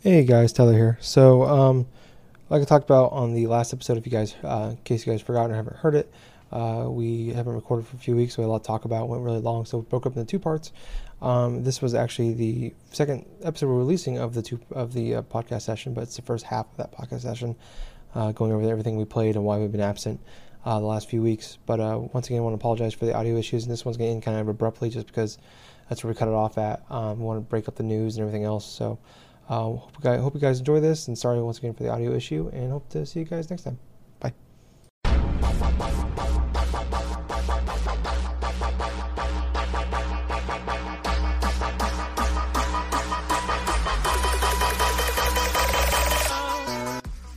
Hey guys, Tyler here. So, um, like I talked about on the last episode, if you guys, uh, in case you guys forgot or haven't heard it, uh, we haven't recorded for a few weeks, so we had a lot to talk about. It Went really long, so we broke up into two parts. Um, this was actually the second episode we're releasing of the two of the uh, podcast session, but it's the first half of that podcast session, uh, going over everything we played and why we've been absent uh, the last few weeks. But uh, once again, I want to apologize for the audio issues, and this one's getting kind of abruptly just because that's where we cut it off at. Um, we want to break up the news and everything else, so. Uh, hope, you guys, hope you guys enjoy this, and sorry once again for the audio issue, and hope to see you guys next time. Bye.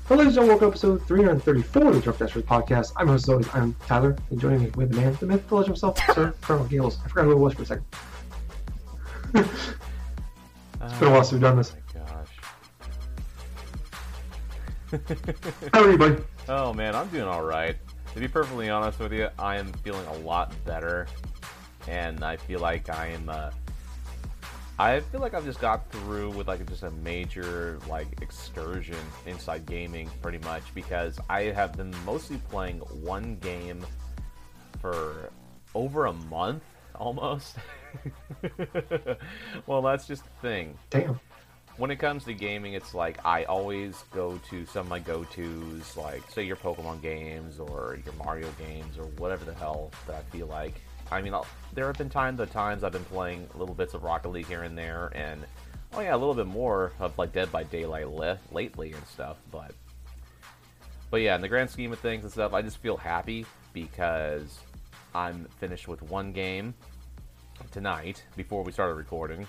Well, ladies and gentlemen, welcome to episode 334 of the Drunk Dashers podcast. I'm host, as always, I'm Tyler, and joining me with the man, the myth, the legend himself, Sir Colonel Gales. I forgot who it was for a second. it's been a while since we've done this. How are you, buddy? Oh man, I'm doing all right. To be perfectly honest with you, I am feeling a lot better, and I feel like I am. Uh, I feel like I've just got through with like just a major like excursion inside gaming, pretty much because I have been mostly playing one game for over a month almost. well, that's just the thing. Damn when it comes to gaming, it's like I always go to some of my go-tos, like say your Pokemon games or your Mario games or whatever the hell that I feel like. I mean, I'll, there have been times, the times I've been playing little bits of Rocket League here and there, and oh yeah, a little bit more of like Dead by Daylight lately and stuff. But but yeah, in the grand scheme of things and stuff, I just feel happy because I'm finished with one game tonight before we started recording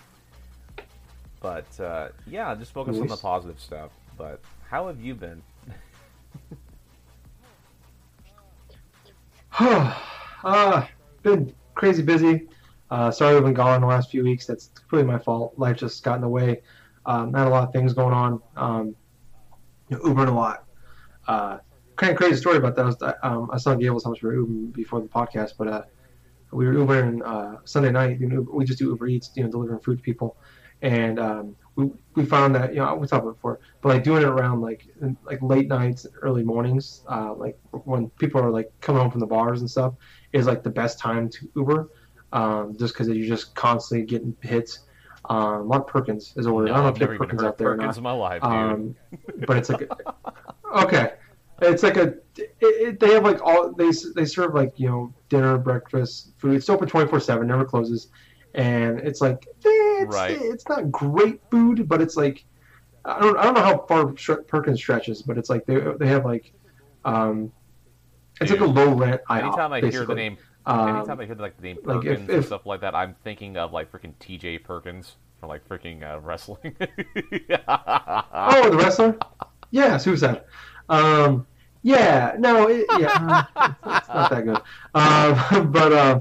but uh, yeah, just focus on the positive stuff. But how have you been? uh, been crazy busy. Uh, sorry I've been gone the last few weeks. That's completely my fault. Life just got in the way. Um, had a lot of things going on. Um, you know, Ubering a lot. Uh, kind of crazy story about that. Was, um, I saw Gables how much we were Ubering before the podcast, but uh, we were Ubering uh, Sunday night. You know, we just do Uber Eats, you know, delivering food to people and um, we, we found that you know we talked about before, but like doing it around like like late nights, early mornings, uh, like when people are like coming home from the bars and stuff, is like the best time to Uber, um, just because you're just constantly getting hits. Um, of Perkins is ordered. No, I don't know I've if never Perkins out there Perkins in my life, dude. Um, but it's like okay, it's like a it, it, they have like all they they serve like you know dinner, breakfast, food. It's open twenty four seven, never closes and it's like eh, it's, Right. it's not great food, but it's like I don't I don't know how far Perkins stretches, but it's like they they have like um it's like a low rent IHOP. anytime I hear the basically. name, Um, anytime I hear like the name like, if- Perkins and if- stuff like that, I'm thinking of like freaking T.J. Perkins from like freaking uh, wrestling. oh, the wrestler, yeah, Suicide. Um, yeah, no, it, yeah, uh, it's, it's not that good. Um, but um,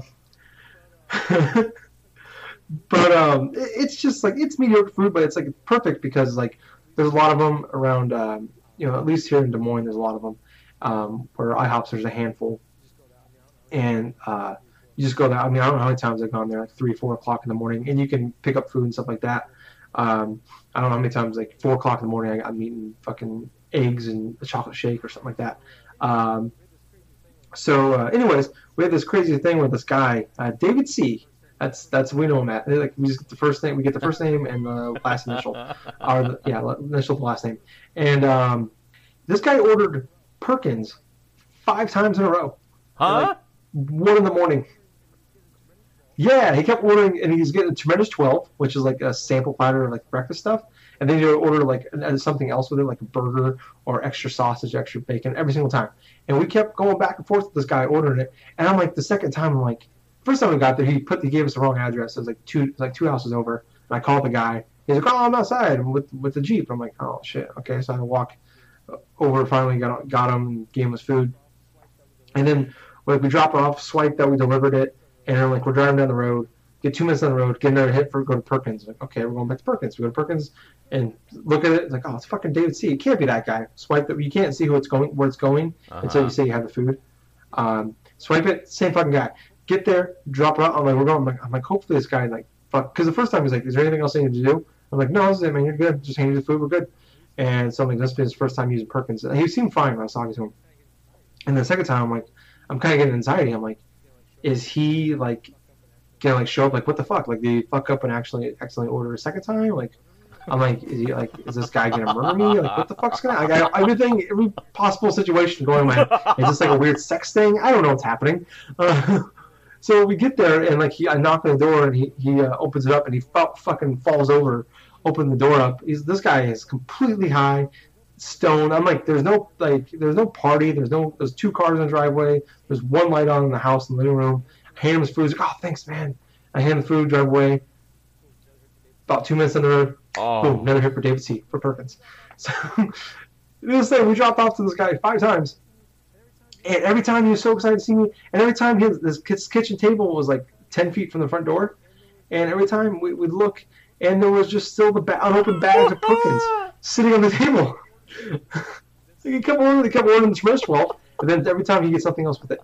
but um, it, it's just like it's mediocre food, but it's like perfect because like there's a lot of them around. Um, you know, at least here in Des Moines, there's a lot of them. Um, where IHOPs, there's a handful, and uh, you just go there. I mean, I don't know how many times I've gone there, like three, four o'clock in the morning, and you can pick up food and stuff like that. Um, I don't know how many times, like four o'clock in the morning, I, I'm eating fucking eggs and a chocolate shake or something like that. Um, so, uh, anyways, we had this crazy thing with this guy, uh, David C. That's that's we know at. Like we just get the first name, we get the first name and the last initial, or yeah, initial the last name. And um, this guy ordered Perkins five times in a row, huh? one in the morning. Yeah, he kept ordering, and he's getting a tremendous twelve, which is like a sample platter of like breakfast stuff, and then he would order like uh, something else with it, like a burger or extra sausage, extra bacon, every single time. And we kept going back and forth with this guy ordering it, and I'm like, the second time, I'm like, first time we got there, he put he gave us the wrong address. It was like two like two houses over, and I called the guy. He's like, oh, I'm outside with with the jeep. I'm like, oh shit, okay. So I walk over. Finally got got him, gave him his food, and then like we drop off, swipe that we delivered it, and like we're driving down the road, get two minutes on the road, get another hit for go to Perkins. Like, okay, we're going back to Perkins. We go to Perkins and look at it. Like, oh, it's fucking David C. It can't be that guy. Swipe it. You can't see who it's going, where it's going until Uh-huh. you say you have the food. Um, swipe it. Same fucking guy. Get there, drop it out. I'm like, we're going. I'm like, I'm like hopefully this guy like fuck. Because the first time he's like, is there anything else I need to do? I'm like, no, this is it, man. You're good. Just hand you the food. We're good. And so I'm like, this is his first time using Perkins. He seemed fine when I was talking to him. And the second time, I'm like, I'm kind of getting anxiety. I'm like, is he like gonna like show up? Like, what the fuck? Like, did he fuck up and actually accidentally order a second time? Like, I'm like, is he like, is this guy gonna murder me? Like, what the fuck's gonna? Like, I everything, every possible situation going head. Is this like a weird sex thing? I don't know what's happening. Uh, so we get there and like he, I knock on the door and he he uh, opens it up and he f- fucking falls over, open the door up. He's this guy is completely high, stoned. I'm like, there's no like, there's no party. There's no, there's two cars in the driveway. There's one light on in the house in the living room. I hand him his food. He's like, oh, thanks, man. I hand the food, drive away. About two minutes on the road, Oh, boom, another hit for David C. for Perkins. So this thing, we dropped off to this guy five times. And every time he was so excited to see me, and every time his kid's kitchen table was like ten feet from the front door, and every time we would look, and there was just still the ba- unopened bags of Perkins sitting on the table. he kept ordering, he kept ordering the Smurfs well, and then every time he gets something else with it.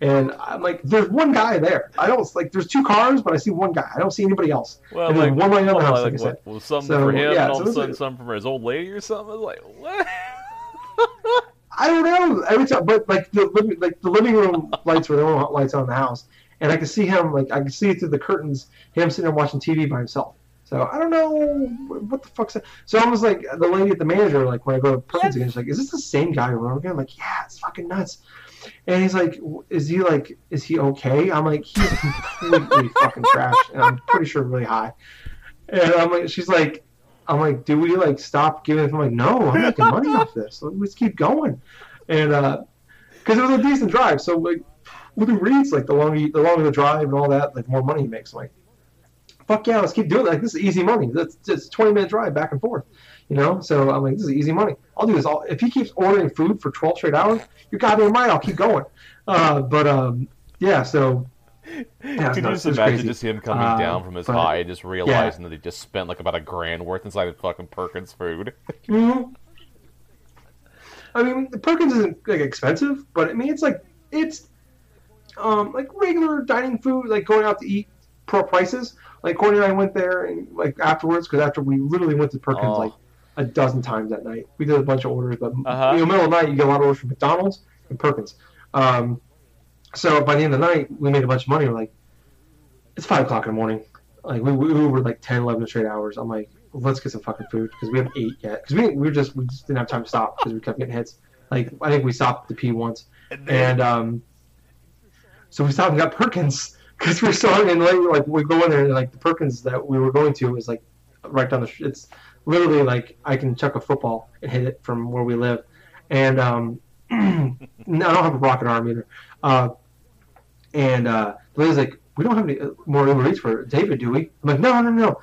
And I'm like, there's one guy there. I don't like. There's two cars, but I see one guy. I don't see anybody else. well, and like, one light on the house, like, like I said. was something So, for him, yeah, and all so of a sudden is- something for his old lady or something. I was like, what? I don't know. Every time, but like the living, like the living room lights were the only lights on in the house, and I could see him. Like I could see through the curtains, him sitting there watching TV by himself. So I don't know what the fuck's that. So I was like, the lady at the manager, like when I go to Perkins again, she's like, "Is this the same guy over and over again?" I'm like, "Yeah, it's fucking nuts." And he's like, "Is he like, is he okay?" I'm like, "He's completely fucking trash," and I'm pretty sure really high. And I'm like, she's like, I'm like, do we like stop giving? I'm like, no, I'm making money off this. Let's keep going. And because it was a decent drive, so like with the reads, like the longer you, the longer the drive and all that, like more money he makes. I'm like, fuck yeah, let's keep doing it. Like this is easy money. That's just 20 minute drive back and forth, you know. So I'm like, this is easy money. I'll do this all. If he keeps ordering food for 12 straight hours, you're goddamn right. I'll keep going. Uh, but um, yeah, so. Yeah, Could you just imagine crazy. just him coming Uh, down from his but- high and just realizing that he just spent like about a grand worth inside of fucking Perkins food? hmm I mean, Perkins isn't like expensive, but I mean, it's like it's um like regular dining food, like going out to eat pro prices. Like Courtney and I went there and like afterwards, because after we literally went to Perkins Oh. like a dozen times that night. We did a bunch of orders, but Uh-huh. in the middle of the night, you get a lot of orders from McDonald's and Perkins. Um, so by the end of the night, we made a bunch of money. We're like, it's five o'clock in the morning. Like we, we were like 10, 11 straight hours. I'm like, let's get some fucking food because we haven't ate yet. Because we, we were just we just didn't have time to stop because we kept getting hits. Like I think we stopped to pee once, and um, so we stopped and got Perkins because we were starting and like, like we go in there and like the Perkins that we were going to was like right down the sh- it's literally like I can chuck a football and hit it from where we live, and um, no, I don't have a rocket arm either. Uh, and uh, the lady's like, we don't have any uh, more Uber Eats for David, do we? I'm like, no, no, no.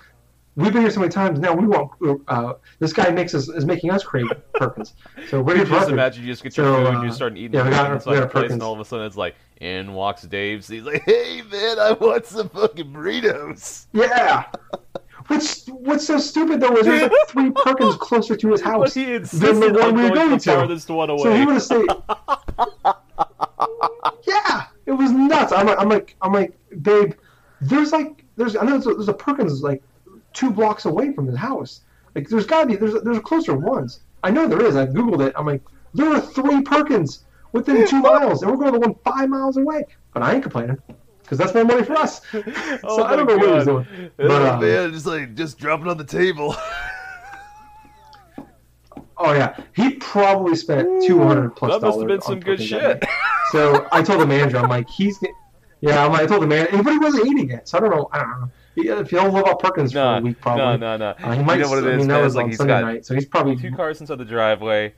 We've been here so many times now. We want uh, this guy makes us is making us crave Perkins. So we're here Could for you just imagine you just get your So, food and uh, you're starting eating yeah, we got- we inside got place, and all of a sudden it's like, in walks Dave. So he's like, hey man, I want some fucking burritos. Yeah. What's what's so stupid though is there's like three Perkins closer to his house. he than the on one we were going to. So he would have stayed. yeah, it was nuts. I'm like, I'm like, I'm like, babe. There's like, there's I know there's a, there's a Perkins like two blocks away from his house. Like, there's gotta be there's there's closer ones. I know there is. I googled it. I'm like, there are three Perkins within two miles, and we're going to the one five miles away. But I ain't complaining because that's more money for us. Oh I don't my know what he was God. doing. Oh, But, um, man, just like just dropping on the table. Oh yeah, he probably spent two hundred plus that must have been some good shit. night. So I told the manager, I'm like, he's, get- yeah, I'm like, I told the manager, but he wasn't eating it, so I don't know. I don't know. He, if he'll live off Perkins for a week, probably. no, no, no. Uh, he might. you know what it I mean, man? that It's was like on he's Sunday got night, so he's probably. two cars inside the driveway.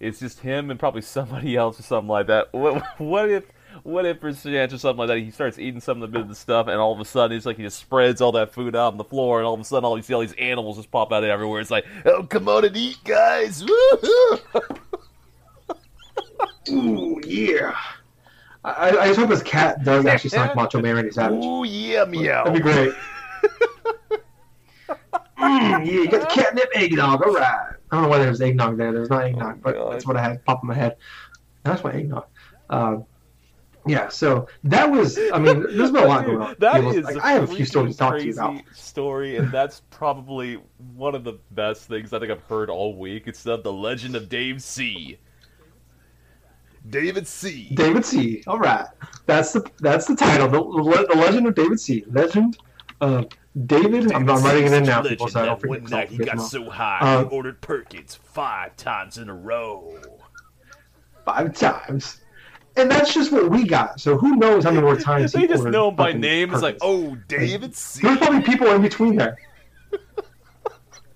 It's just him and probably somebody else or something like that. What, what if, what if for chance or something like that, he starts eating some of the bit of the stuff, and all of a sudden it's like he just spreads all that food out on the floor, and all of a sudden all you see all these animals just pop out of everywhere. It's like, oh, come on and eat, guys! Woohoo! Ooh yeah. I, I just hope his cat does actually sound like Macho Man Randy Savage. Ooh yeah, meow. That'd be great. mm, yeah, you got the catnip eggnog. All right. I don't know why there's eggnog there. There's not eggnog, Oh, but God. that's what I had pop in my head. That's my eggnog. Uh, Yeah, so that was. I mean, there's been a lot going on. That is like, a I have a few stories to talk to you crazy about. story, and that's probably one of the best things I think I've heard all week. It's the, the Legend of Dave C. David C. David C. All right, that's the that's the title. The, the Legend of David C. Legend of David. I'm, I'm writing it in now, people, so I don't. One night he got so high Uh, he ordered Perkins five times in a row. five times, and that's just what we got. So who knows how many more times They he just know him by name. It's like, oh, David C. There's probably people in between there.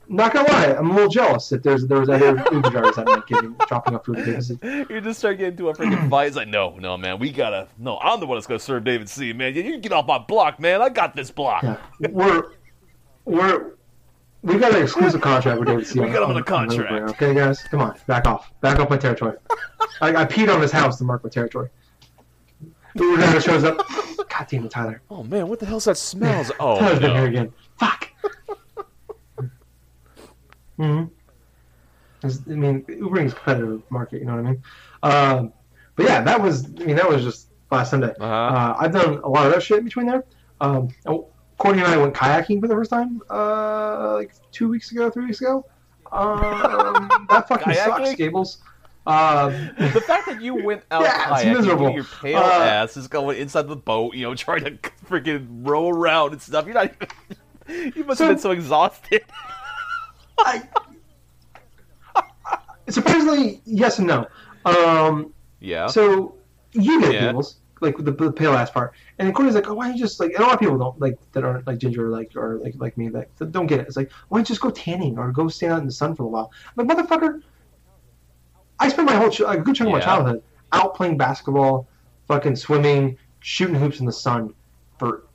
Not gonna lie, I'm a little jealous that there's there was other Uber drivers that night getting dropping off food You just start getting into a freaking fight. It's like, no, no, man, we gotta. No, I'm the one that's gonna serve David C. Man, you, you get off my block, man. I got this block. Yeah, we're we're we got an exclusive contract with David C. We got him on a the contract. Okay, guys, come on, back off, back off my territory. I, I peed on his house to mark my territory. Uber driver shows up. God damn it, Tyler. Oh man, what the hell's that smells? Oh Tyler's been here no. again. Fuck. hmm I mean, Ubering is competitive market. You know what I mean? Um, but yeah, that was. I mean, that was just last Sunday. Uh-huh. Uh, I've done a lot of that shit in between there. Um, oh, Courtney and I went kayaking for the first time, uh, like two weeks ago, three weeks ago. Um, that fucking sucks, Gables. Um, The fact that you went out Yeah, it's kayaking, miserable. your pale Uh, ass is going inside the boat, you know, trying to freaking row around and stuff. You're not. Even, you must So- have been so exhausted. I, surprisingly, yes and no. Um, Yeah. So you get Yeah. Gables, like the, the pale ass part, and Courtney's like, "Oh, why don't you just like?" And a lot of people don't like that aren't like ginger, or like or like like me that, that don't get it. It's like, why don't you just go tanning or go stand out in the sun for a while? I'm like, motherfucker, I spent my whole ch- a good chunk of my childhood out playing basketball, fucking swimming, shooting hoops in the sun for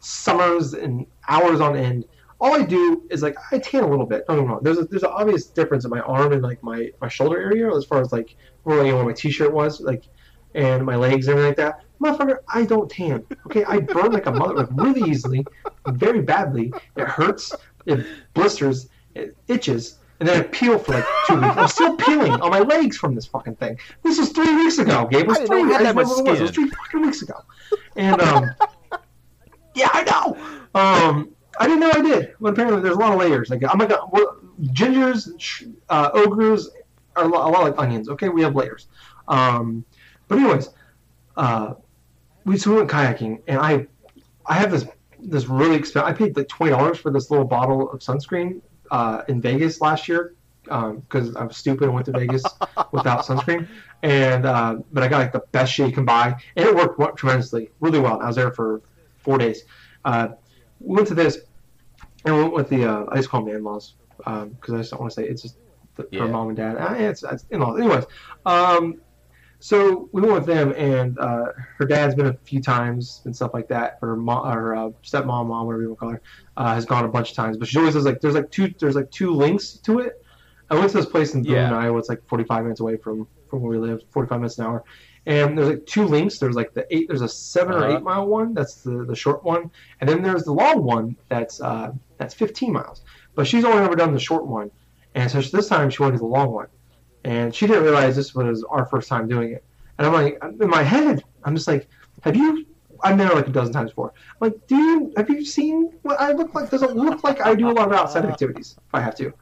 summers and hours on end. All I do is like I tan a little bit. Don't get me wrong. There's a, there's an obvious difference in my arm and like my, my shoulder area as far as like where, you know, where my t-shirt was like and my legs and everything like that. Motherfucker, I don't tan. Okay, I burn like a mother like really easily, very badly. It hurts, it blisters, it itches, and then I peel for like two weeks. I'm still peeling on my legs from this fucking thing. This was three weeks ago, Gabe. It was three weeks. I that much remember what it was. It was three fucking weeks ago. And um, yeah, I know. Um, I didn't know I did. But apparently, there's a lot of layers. Like I'm like a, gingers, uh, ogres are a lot, a lot like onions. Okay, we have layers. Um, but anyways, uh, we so we went kayaking, and I, I have this this really expensive. I paid like twenty dollars for this little bottle of sunscreen uh, in Vegas last year because I was stupid and went to Vegas without sunscreen. And uh, but I got like the best shit you can buy, and it worked tremendously, really well. I was there for four days. Uh, we went to this, and we went with the uh, I just call them in-laws because I just don't want to say it's just the, Yeah. her mom and dad. Uh, it's, it's in-laws. Anyways, um, so we went with them, and uh, her dad's been a few times and stuff like that. Her mom, her uh, stepmom, mom, whatever you want to call her, uh, has gone a bunch of times. But she always says like there's like two there's like two links to it. I went to this place in Boone, Yeah. Iowa. It's like 45 minutes away from from where we live, 45 minutes an hour. And there's like two links. There's like the eight. There's a 7 or Uh-huh. eight mile one. That's the the short one. And then there's the long one. That's uh that's 15 miles. But she's only ever done the short one. And so this time she wanted the long one. And she didn't realize this was our first time doing it. And I'm like, in my head, I'm just like, have you? I've met her like a dozen times before. I'm like, do you? Have you seen what I look like? Does it look like I do a lot of outside activities if I have to?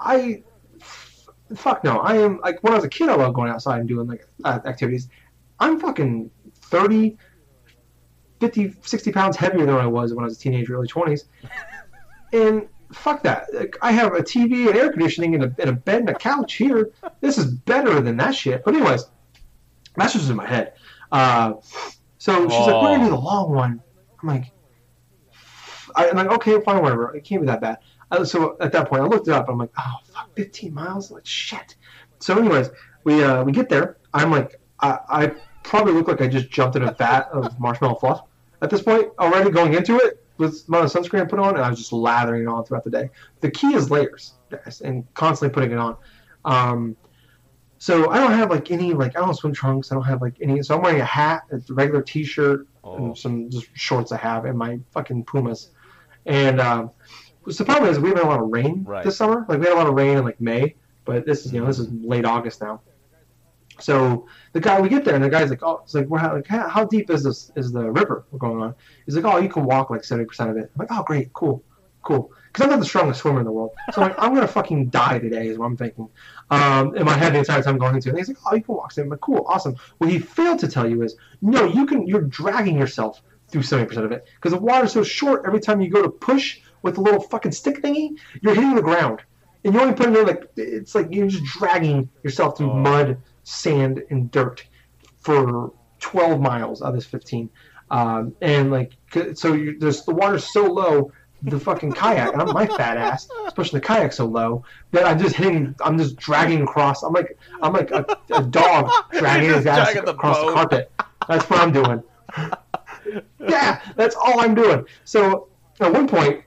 I, f- fuck no. I am like when I was a kid, I loved going outside and doing like uh, activities. I'm fucking 30, 50, 60 pounds heavier than I was when I was a teenager, early 20s. And fuck that. Like, I have a TV and air conditioning and a, and a bed and a couch here. This is better than that shit. But anyways, that's just in my head. Uh, so she's like, we're gonna do the long one. I'm like, I, I'm like, okay, fine, whatever. It can't be that bad. Uh, so at that point, I looked it up. I'm like, oh fuck, 15 miles. Like shit. So anyways, we uh, we get there. I'm like, I, I probably look like I just jumped in a vat of marshmallow fluff at this point already going into it with amount of sunscreen I put on, and I was just lathering it on throughout the day. The key is layers, guys, and constantly putting it on. Um, so I don't have like any like I don't swim trunks. I don't have like any. So I'm wearing a hat, a regular T-shirt, Oh. and some just shorts I have, and my fucking Pumas. And um, so the problem is we had a lot of rain Right. this summer. Like we had a lot of rain in like May, but this is you know this is late August now. So the guy, we get there, and the guy's like, "Oh, it's like, we're how, like, how how deep is this is the river we're going on?" He's like, "Oh, you can walk like seventy percent of it." I'm like, "Oh, great, cool, cool." Because I'm not the strongest swimmer in the world, so I'm like, I'm gonna fucking die today, is what I'm thinking. Um, in my head the entire time going into it. And he's like, "Oh, you can walk." So I'm like, "Cool, awesome." What he failed to tell you is, no, you can. You're dragging yourself through seventy percent of it because the water's so short. Every time you go to push with the little fucking stick thingy, you're hitting the ground, and you only put in like it's like you're just dragging yourself through Oh. mud, sand, and dirt for 12 miles out of this 15. Um, and like, so you, there's the water's so low, the fucking kayak, and I'm my fat ass, especially the kayak so low that I'm just hitting, I'm just dragging across. I'm like, I'm like a, a dog dragging his ass dragging the across the carpet. That's what I'm doing. yeah, that's all I'm doing. So at one point,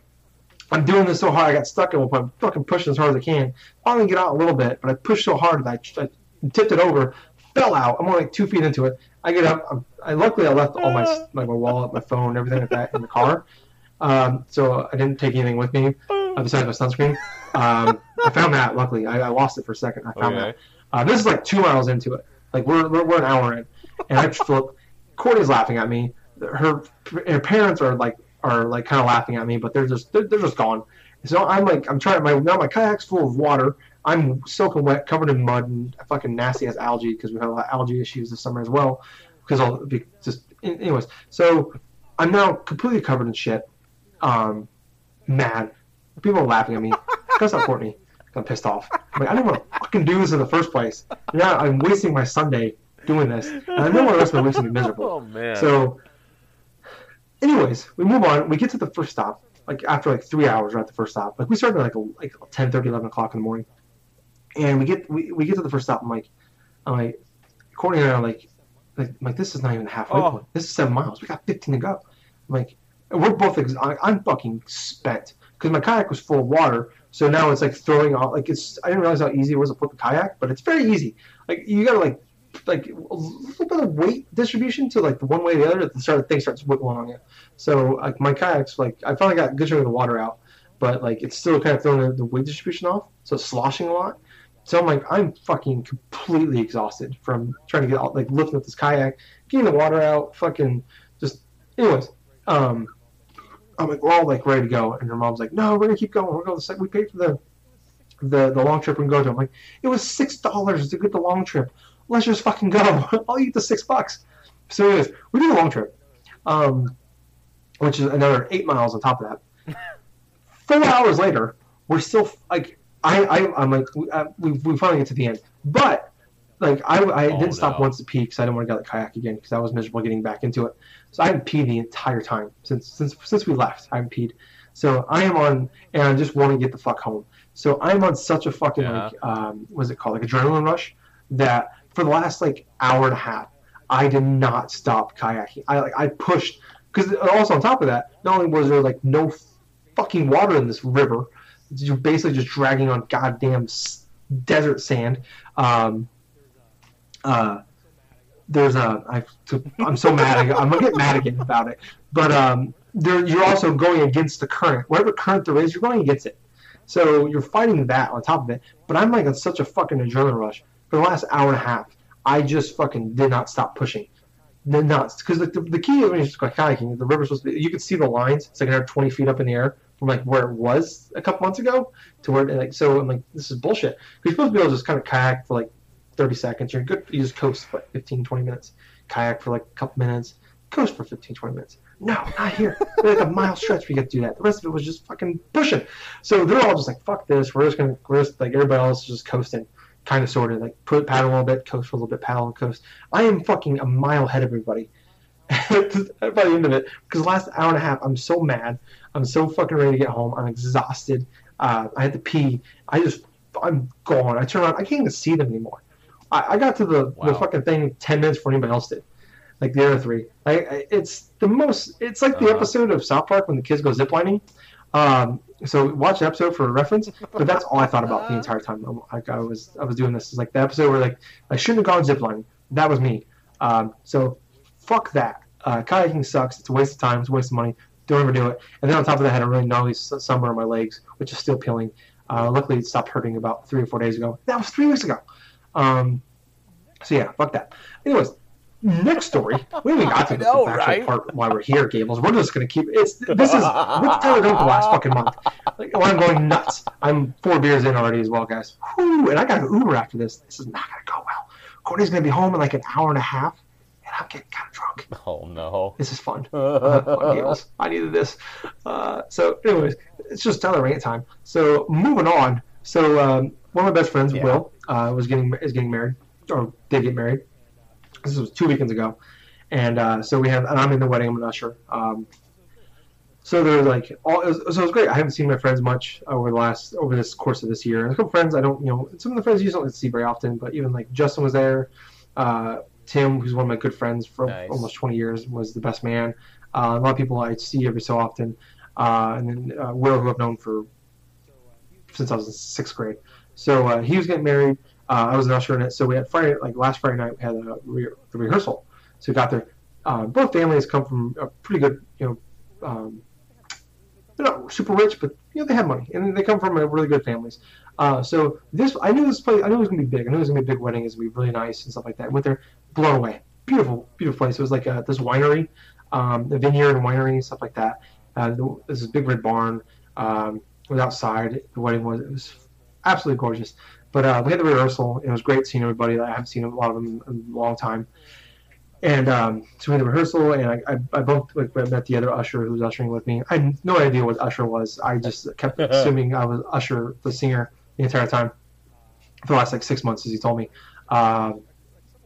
I'm doing this so hard, I got stuck at one point. I'm fucking pushing as hard as I can. Finally get out a little bit, but I pushed so hard that I, I tipped it over, fell out. I'm only like two feet into it. I get up. I'm, I luckily I left all my like my wallet, my phone, everything like that in the car. Um, so I didn't take anything with me uh, besides my sunscreen. Um, I found that luckily. I, I lost it for a second. I found that. Uh, this is like two miles into it. Like we're we're, we're an hour in, and I just look. Courtney's laughing at me. Her her parents are like are like kind of laughing at me, but they're just they're, they're just gone. So I'm like I'm trying. My now my kayak's full of water. I'm soaking wet, covered in mud and fucking nasty as algae because we've had a lot of algae issues this summer as well. Because I'll be just anyways. So I'm now completely covered in shit. Um, mad. People are laughing at me. That's not Courtney. I'm pissed off. I'm like, I didn't want to fucking do this in the first place. Now I'm wasting my Sunday doing this, and I don't want the rest of my week to be miserable. Oh man. So, anyways, we move on. We get to the first stop. Like after like three hours, we're at the first stop. Like we started at like like 10, 11 o'clock in the morning, and we get we, we get to the first stop. I'm like, I'm like, Courtney and I are like, like, I'm like this is not even halfway Oh. point. This is seven miles. We got 15 to go. I'm like, we're both. Ex- I- I'm fucking spent because my kayak was full of water. So now it's like throwing off. Like it's. I didn't realize how easy it was to flip a kayak, but it's very easy. Like you gotta like like a little bit of weight distribution to like the one way or the other. The start the thing starts wiggling on you. So like my kayak's like I finally got good chunk of the water out, but like it's still kind of throwing the, the weight distribution off, so it's sloshing a lot. So I'm like I'm fucking completely exhausted from trying to get out like lifting up this kayak, getting the water out, fucking just anyways. Um, I'm like we're all like ready to go, and her mom's like, no, we're gonna keep going. We're going. to the We paid for the the the long trip can go to. I'm like, it was six dollars to get the long trip. Let's just fucking go. I'll eat the six bucks. So anyways, we did a long trip, um, which is another eight miles on top of that. Four hours later, we're still like I, I I'm like we, uh, we we finally get to the end, but like I I Oh, didn't stop no. once to pee because I didn't want to get the kayak again because I was miserable getting back into it. So I haven't peed the entire time since since since we left. I haven't peed. So I am on, and I just want to get the fuck home. So I'm on such a fucking Yeah. like um, what's it called like adrenaline rush that for the last like hour and a half I did not stop kayaking. I like I pushed because also on top of that, not only was there like no fucking water in this river, you're basically just dragging on goddamn desert sand. Um, uh, there's a I, I'm so mad. I'm gonna get mad again about it. But um, there, you're also going against the current. Whatever current there is, you're going against it. So you're fighting that on top of it. But I'm like on such a fucking adrenaline rush for the last hour and a half. I just fucking did not stop pushing. Did not because the, the, the key when you're kayaking, the river's supposed to be. You can see the lines. It's like another 20 feet up in the air from like where it was a couple months ago to where like so. I'm like this is bullshit. You're supposed to be able to just kind of kayak for like 30 seconds. You're good. You just coast for like 15, 20 minutes. Kayak for like a couple minutes. Coast for 15, 20 minutes. No, not here. We're like a mile stretch. We get to do that. The rest of it was just fucking pushing. So they're all just like, fuck this. We're just gonna, we're just like everybody else is just coasting, kind of, sort of like put paddle a little bit, coast for a little bit, paddle and coast. I am fucking a mile ahead of everybody. By the end of it, because the last hour and a half, I'm so mad. I'm so fucking ready to get home. I'm exhausted. Uh, I had to pee. I just, I'm gone. I turn around. I can't even see them anymore. I, I got to the, the fucking thing ten minutes before anybody else did. Like the other three. I, I, it's the most. It's like the Uh-huh. episode of South Park when the kids go ziplining. Um, so watch the episode for reference. But that's all I thought about the entire time. I'm- Like I was, I was doing this. It's like the episode where like I shouldn't have gone ziplining. That was me. Um, so fuck that. Uh, kayaking sucks. It's a waste of time. It's a waste of money. Don't ever do it. And then on top of that, I had a really gnarly summer on my legs, which is still peeling. Uh, luckily, it stopped hurting about three or four days ago. That was three weeks ago. Um, So yeah, fuck that. Anyways, next story. We haven't even got to the know, factual right? part why we're here, Gables. We're just gonna keep it's this is what's Tyler done for the last fucking month. Like I'm going nuts. I'm four beers in already as well, guys. Whew, and I got an Uber after this. This is not gonna go well. Courtney's gonna be home in like an hour and a half, I'm getting kind of drunk. Oh no. This is fun. I needed this. Uh, so, anyways, it's just Tyler rant time. So, moving on. So, um, one of my best friends, Yeah. Will, uh, was getting is getting married, or did get married. This was two weekends ago, and uh, so we have, and I'm in the wedding. I'm an usher. Um, so they're like all, it was, so it was great. I haven't seen my friends much over the last over this course of this year. And a couple friends I don't, you know, some of the friends you don't see very often, but even like Justin was there. Uh, Tim, who's one of my good friends for Nice. almost 20 years, was the best man. Uh, a lot of people I see every so often, uh, and then uh, Will, who I've known for since I was in sixth grade. So uh, he was getting married. Uh, I was an usher in it. So we had Friday, like last Friday night, we had a re- the rehearsal. So we got there. Uh, both families come from a pretty good, you know, um, they're not super rich, but you know they have money, and they come from really good families. Uh, so this, I knew this place, I knew it was gonna be big. I knew it was gonna be a big wedding. It was gonna be really nice and stuff like that. I went there, blown away. Beautiful, beautiful place. It was like uh this winery, um, the vineyard and winery and stuff like that. Uh, this is big red barn. Um, it was outside. The wedding was it was absolutely gorgeous. But uh, we had the rehearsal. It was great seeing everybody. I haven't seen a lot of them in a long time. And um, so we had the rehearsal, and I, I, I bumped like I met the other usher who was ushering with me. I had no idea what usher was. I just kept assuming I was usher, the singer, the entire time for the last like six months, as he told me. Um,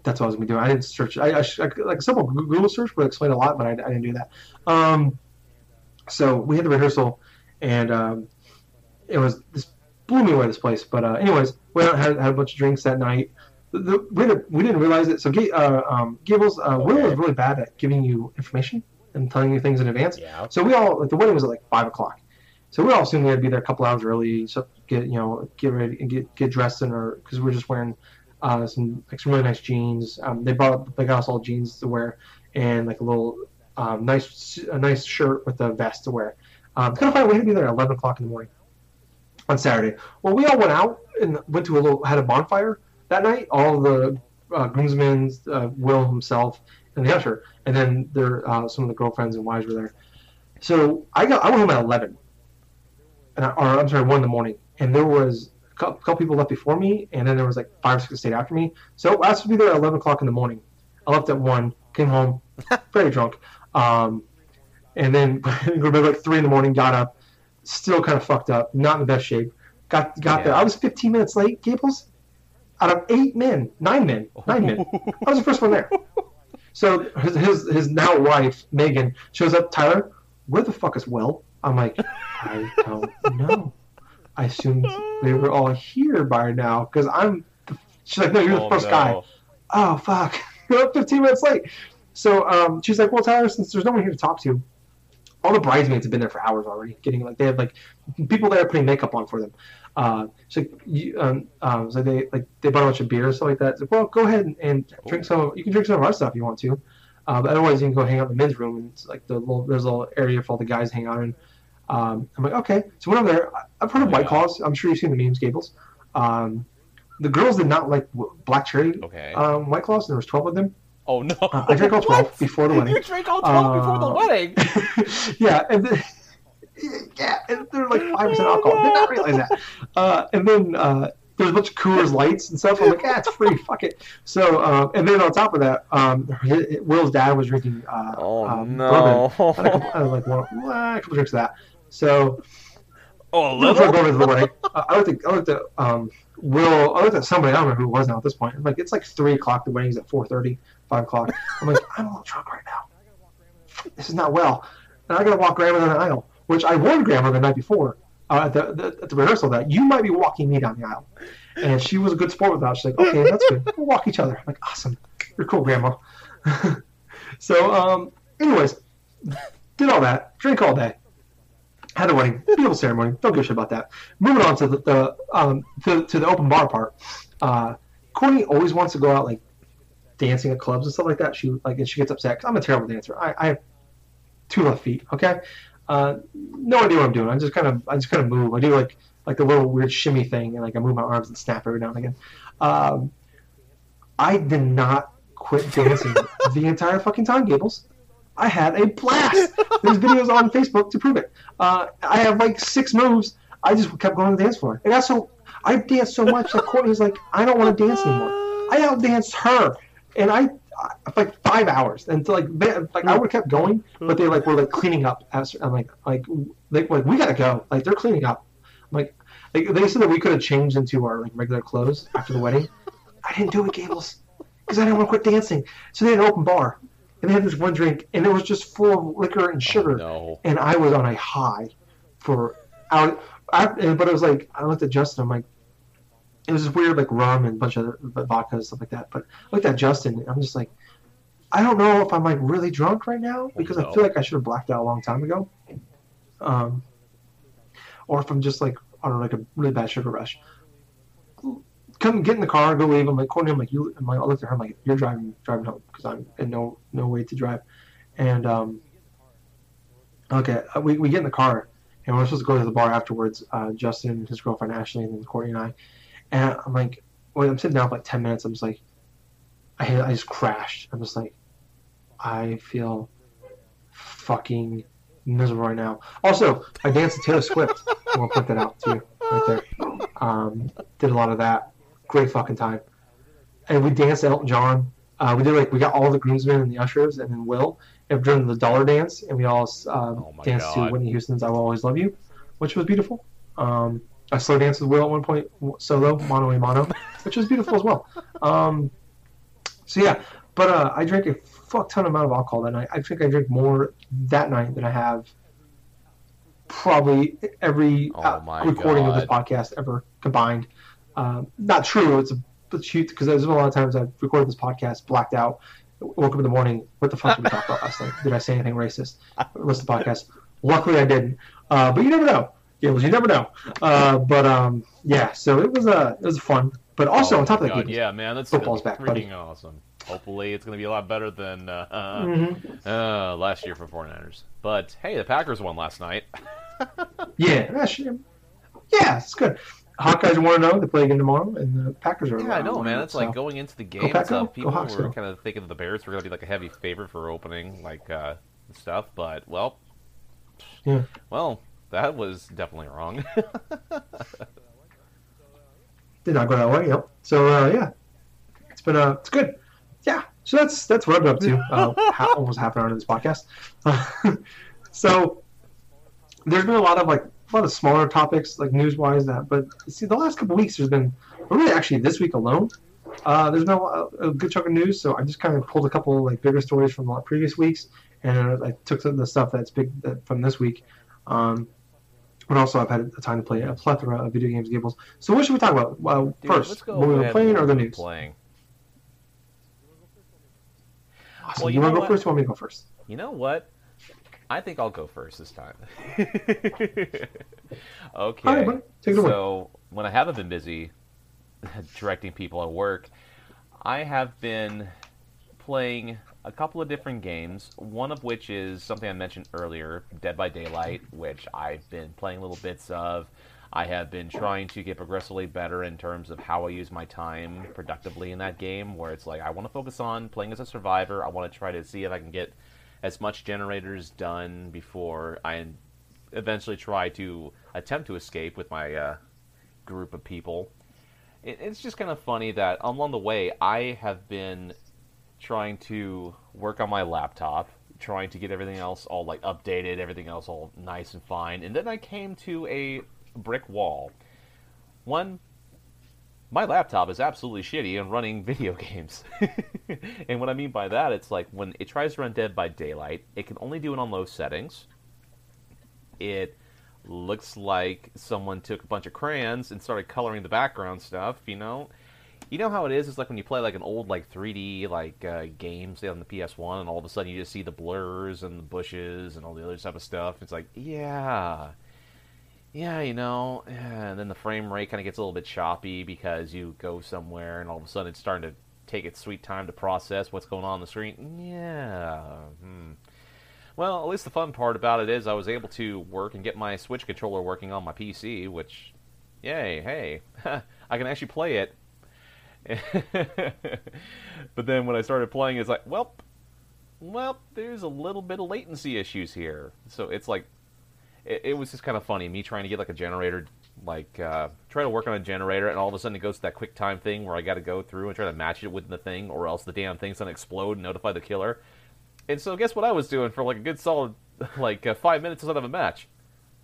that's what I was gonna be doing. I didn't search. I, I, I like a simple Google search would explain a lot, but I, I didn't do that. Um, so we had the rehearsal, and um, it was this blew me away. This place, but uh, anyways, we went out, had, had a bunch of drinks that night. The, the, we, didn't, we didn't realize it. So uh, um, Gables, uh, Will Okay. was really bad at giving you information and telling you things in advance. Yeah. So we all like the wedding was at like five o'clock. So we all assumed we had to be there a couple hours early, so get you know get ready and get get dressed in our because we were just wearing uh, some like some really nice jeans. Um, they bought they got us all jeans to wear and like a little um, nice a nice shirt with a vest to wear. Um, kind of funny. We had to be there at eleven o'clock in the morning on Saturday. Well, we all went out and went to a little had a bonfire that night. All the uh, groomsmen, uh, Will himself, and the usher, and then there uh, some of the girlfriends and wives were there. So I got I went home at eleven, and I, or I'm sorry, one in the morning, and there was a couple, people left before me, and then there was like five or six that stayed after me. So I was to be there at eleven o'clock in the morning. I left at one, came home, very drunk, um, and then to like three in the morning. Got up, still kind of fucked up, not in the best shape. Got got there. I was 15 minutes late, Gables. Out of eight men, nine men, nine men. I was the first one there. So his, his his now wife Megan shows up. Tyler, where the fuck is Will? I'm like, I don't know. I assumed they were all here by now because I'm. The, she's like, no, you're the Oh, first no. guy. Oh fuck, you're up 15 minutes late. So um, she's like, well, Tyler, since there's no one here to talk to, all the bridesmaids have been there for hours already, getting like they have like people there putting makeup on for them. Uh, so you, um, um, so they like they bought a bunch of beer and stuff like that. It's like, well, go ahead and, and drink some. Of, you can drink some of our stuff if you want to. Uh, but otherwise, you can go hang out in the men's room and it's like the little there's a little area for all the guys to hang out in. Um, I'm like, okay. So when I'm there, I've heard of White. Claws. I'm sure you've seen the memes, Gables. Um, the girls did not like black cherry Okay. um, White Claws. There was 12 of them. oh no. Uh, I drank all 12 What? before the wedding. You drank all 12 before the Uh, wedding. yeah, and then yeah, and they're like five percent alcohol. Did not realize that. Uh, and then uh, there's a bunch of Coors Lights and stuff. I'm like, yeah, it's free. Fuck it. So, uh, and then on top of that, um, Will's dad was drinking. Uh, Oh um, no. bourbon. I had a couple, I had like one, a couple drinks of that. So, Oh, a little before little. going to the wedding, uh, I looked at, I looked at um, Will. I looked at somebody. I don't remember who it was now at this point. I'm like, it's like three o'clock. The wedding's at 4:30, 5 o'clock. I'm like, I'm a little drunk right now. This is not well. And I gotta walk Grandma down the aisle, which I warned Grandma the night before uh, at, the, the, at the rehearsal that you might be walking me down the aisle. And she was a good sport with that. She's like, okay, that's good. We'll walk each other. I'm like, awesome. You're cool, Grandma. so, um, anyways, did all that, drink all day, had a wedding, the beautiful ceremony. Don't give a shit about that. Moving on to the, the um to, to the open bar part. Uh, Courtney always wants to go out like dancing at clubs and stuff like that. She like and she gets upset 'cause I'm a terrible dancer. I, I have two left feet. Okay, uh, no idea what I'm doing. I just kind of I just kind of move. I do like like the little weird shimmy thing and like I move my arms and snap every now and again. Um, I did not quit dancing the entire fucking time, Gables. I had a blast. There's videos on Facebook to prove it. Uh, I have like six moves. I just kept going to the dance floor. And that's so I danced so much that Courtney was like, I don't want to dance anymore. I outdanced her, and I, like five hours, and like they, like I would have kept going, but they like were like cleaning up. As, I'm like like they like we gotta go. Like they're cleaning up. I'm like they, they said that we could have changed into our like regular clothes after the wedding. I didn't do it, Gables, because I didn't want to quit dancing. So they had an open bar, and they had this one drink, and it was just full of liquor and sugar, no. and I was on a high for out. I, but it was like I looked at Justin. I'm like, it was this weird like rum and a bunch of vodka and stuff like that. But I looked at Justin. I'm just like, I don't know if I'm like really drunk right now because I feel like I should have blacked out a long time ago. Um, or if I'm just like I don't know, like a really bad sugar rush. Come get in the car, go leave. I'm like Courtney. I'm like you. I'm like, I looked at her. I'm like you're driving driving home because I'm in no no way to drive. And um, okay, uh, we we get in the car and we're supposed to go to the bar afterwards. Uh, Justin, and his girlfriend Ashley, and then Courtney and I. And I'm like, wait, I'm sitting down for like 10 minutes. I'm just like, I, I just crashed. I'm just like, I feel fucking miserable right now. Also, I danced to Taylor Swift. I to point that out too, right there. Um, did a lot of that. Great fucking time. And we danced Elton John. Uh, we did like we got all the groomsmen and the ushers, and then Will and during the dollar dance, and we all um, Oh danced God. to Whitney Houston's "I Will Always Love You," which was beautiful. Um, I slow danced with Will at one point solo, mono a mono, which was beautiful as well. Um, so yeah, but uh, I drank a fuck ton amount of alcohol that night. I think I drank more that night than I have probably every Oh uh, recording of this podcast ever combined. Um, not true. It's a but shoot because there's been a lot of times I've recorded this podcast blacked out. Woke up in the morning. What the fuck did we talk about last night? Did I say anything racist? Listen to the podcast. Luckily, I didn't. Uh, but you never know. Gables, you never know. Uh, but um, yeah. So it was uh, it was fun. But also Oh on top of that, Gables, yeah, man, that's Football's gonna back, buddy. awesome. Hopefully, it's gonna be a lot better than uh, Mhm. uh, last year for 49ers. But hey, the Packers won last night. Yeah, yeah, it's good. Hawkeyes want to know they play again tomorrow, and the Packers are. Yeah, I know, man. uh, It's like going into the game. And stuff, go. Go people were kind of thinking that the Bears were going to be like a heavy favorite for opening, like uh, stuff. But well, Yeah. well, that was definitely wrong. did not go that way. Yep. So uh, yeah, it's been uh, it's good. Yeah. So that's that's what I've been up to. Uh, ha- almost half an hour into this podcast. so there's been a lot of like a lot of smaller topics like news wise that, but see the last couple weeks there's been really actually this week alone. Uh, there's been a, a good chunk of news, so I just kind of pulled a couple like bigger stories from the previous weeks, and I took some of the stuff that's big that, from this week. Um, but also, I've had the time to play a plethora of video games, Gables. So, what should we talk about uh, Dude, first? what been ahead playing or the news? Playing. Awesome. Well, you you want to go first? Or want me to go first? You know what? I think I'll go first this time. okay. All right, buddy. Take it away. so when I haven't been busy directing people at work, I have been playing a couple of different games. One of which is something I mentioned earlier, Dead by Daylight, which I've been playing little bits of. I have been trying to get progressively better in terms of how I use my time productively in that game, where it's like I want to focus on playing as a survivor. I want to try to see if I can get as much generators done before I eventually try to attempt to escape with my uh, group of people. It, it's just kind of funny that along the way I have been trying to work on my laptop, trying to get everything else all like updated, everything else all nice and fine, and then I came to a brick wall. One, my laptop is absolutely shitty in running video games. and what I mean by that, it's like when it tries to run Dead by Daylight, it can only do it on low settings. It looks like someone took a bunch of crayons and started coloring the background stuff, you know? You know how it is? It's like when you play like an old like 3D like uh, game, say on the PS1, and all of a sudden you just see the blurs and the bushes and all the other type of stuff. It's like, yeah, yeah, you know. And then the frame rate kind of gets a little bit choppy because you go somewhere and all of a sudden it's starting to take its sweet time to process what's going on on the screen. Yeah. Hmm. Well, at least the fun part about it is I was able to work and get my Switch controller working on my PC, which, yay, hey, I can actually play it but then when I started playing, it's like, well, well, there's a little bit of latency issues here. So it's like, it, it was just kind of funny me trying to get like a generator, like uh, try to work on a generator, and all of a sudden it goes to that quick time thing where I got to go through and try to match it with the thing, or else the damn thing's gonna explode and notify the killer. And so guess what I was doing for like a good solid like uh, five minutes instead of a match.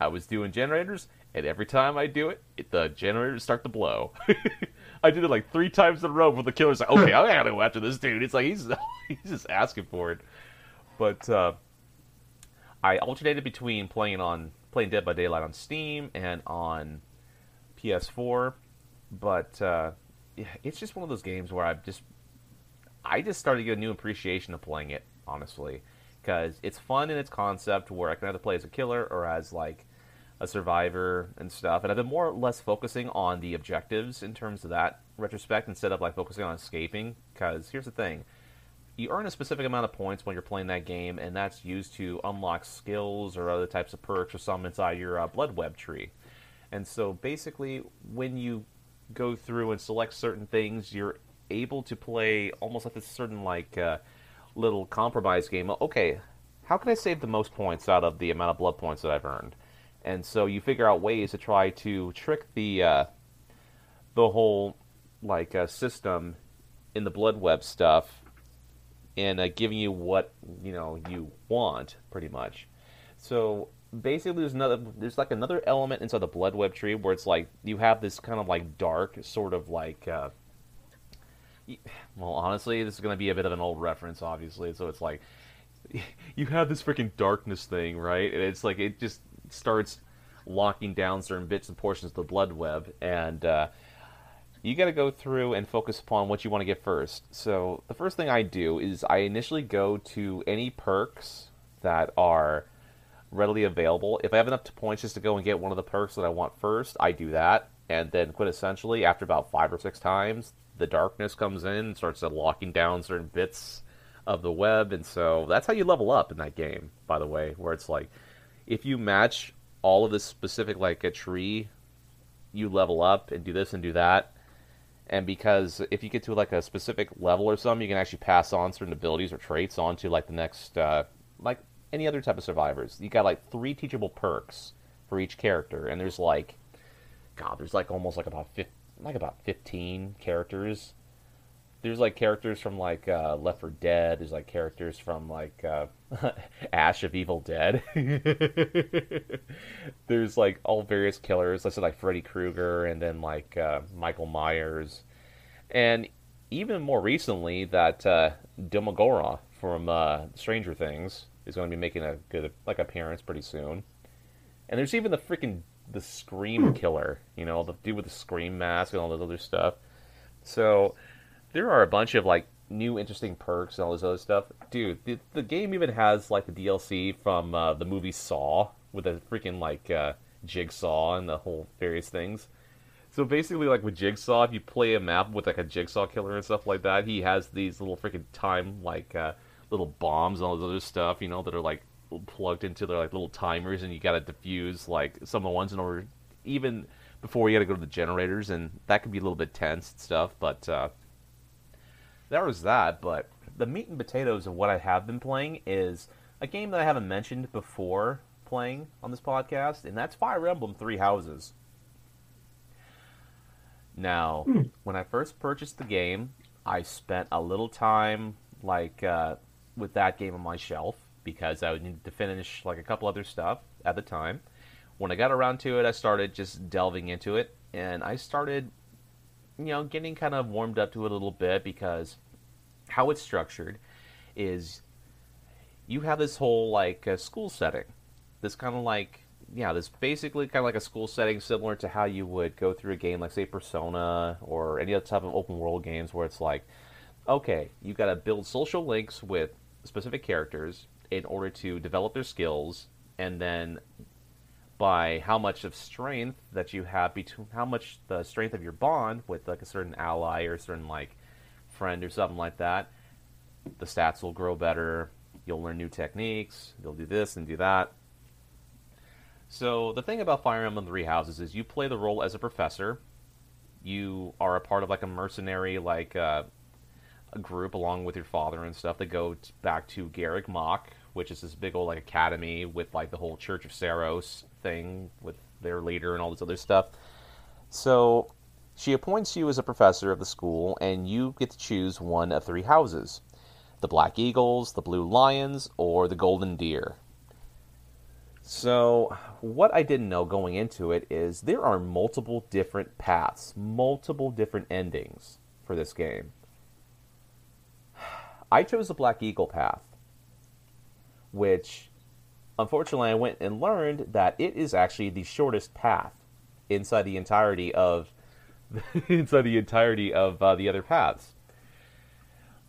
I was doing generators, and every time I do it, it the generators start to blow. I did it like three times in a row. Where the killer's like, "Okay, I gotta go after this dude." It's like he's he's just asking for it. But uh, I alternated between playing on playing Dead by Daylight on Steam and on PS4. But uh, it's just one of those games where I've just I just started to get a new appreciation of playing it. Honestly, because it's fun in its concept where I can either play as a killer or as like a survivor and stuff. And I've been more or less focusing on the objectives in terms of that retrospect instead of like focusing on escaping. Because here's the thing you earn a specific amount of points when you're playing that game, and that's used to unlock skills or other types of perks or some inside your uh, blood web tree. And so basically, when you go through and select certain things, you're able to play almost like this certain like uh, little compromise game. Okay, how can I save the most points out of the amount of blood points that I've earned? And so you figure out ways to try to trick the uh, the whole like uh, system in the blood web stuff and uh, giving you what you know you want pretty much. So basically, there's another there's like another element inside the blood web tree where it's like you have this kind of like dark sort of like. Uh, well, honestly, this is going to be a bit of an old reference, obviously. So it's like you have this freaking darkness thing, right? And it's like it just starts locking down certain bits and portions of the blood web, and uh, you got to go through and focus upon what you want to get first. So the first thing I do is I initially go to any perks that are readily available. If I have enough points just to go and get one of the perks that I want first, I do that. And then, quintessentially, after about five or six times, the darkness comes in and starts locking down certain bits of the web. And so that's how you level up in that game, by the way, where it's like if you match all of this specific like a tree, you level up and do this and do that. And because if you get to like a specific level or something, you can actually pass on certain abilities or traits onto like the next, uh, like any other type of survivors. You got like three teachable perks for each character, and there's like, God, there's like almost like about 15, like about fifteen characters there's like characters from like uh, Left 4 Dead. There's like characters from like uh, Ash of Evil Dead. there's like all various killers. Let's say like Freddy Krueger and then like uh, Michael Myers, and even more recently that uh, Demogorgon from uh, Stranger Things is going to be making a good like appearance pretty soon. And there's even the freaking the Scream killer. You know the dude with the Scream mask and all this other stuff. So there are a bunch of like new interesting perks and all this other stuff. Dude, the, the game even has like the DLC from uh, the movie Saw with a freaking like uh, jigsaw and the whole various things. So basically, like with Jigsaw, if you play a map with like a Jigsaw killer and stuff like that, he has these little freaking time like uh, little bombs and all this other stuff, you know, that are like plugged into their like little timers, and you got to defuse like some of the ones in order even before you got to go to the generators, and that can be a little bit tense and stuff, but uh, there was that, but the meat and potatoes of what I have been playing is a game that I haven't mentioned before playing on this podcast, and that's Fire Emblem Three Houses. Now, hmm. when I first purchased the game, I spent a little time like uh, with that game on my shelf because I needed to finish like a couple other stuff at the time. When I got around to it, I started just delving into it, and I started you know, getting kind of warmed up to it a little bit because how it's structured is you have this whole like uh, school setting. This kind of like yeah, this basically kind of like a school setting similar to how you would go through a game like say Persona or any other type of open world games where it's like okay, you got to build social links with specific characters in order to develop their skills and then by how much of strength that you have between how much the strength of your bond with like a certain ally or a certain like friend or something like that the stats will grow better. You'll learn new techniques. You'll do this and do that. So the thing about fire emblem three houses is you play the role as a professor. You are a part of like a mercenary like uh, a group along with your father and stuff that go t- back to Garreg Mach, which is this big old like academy with like the whole Church of Seiros thing with their leader and all this other stuff. So she appoints you as a professor of the school, and you get to choose one of three houses the Black Eagles, the Blue Lions, or the Golden Deer. So, what I didn't know going into it is there are multiple different paths, multiple different endings for this game. I chose the Black Eagle path, which unfortunately I went and learned that it is actually the shortest path inside the entirety of inside the entirety of uh, the other paths.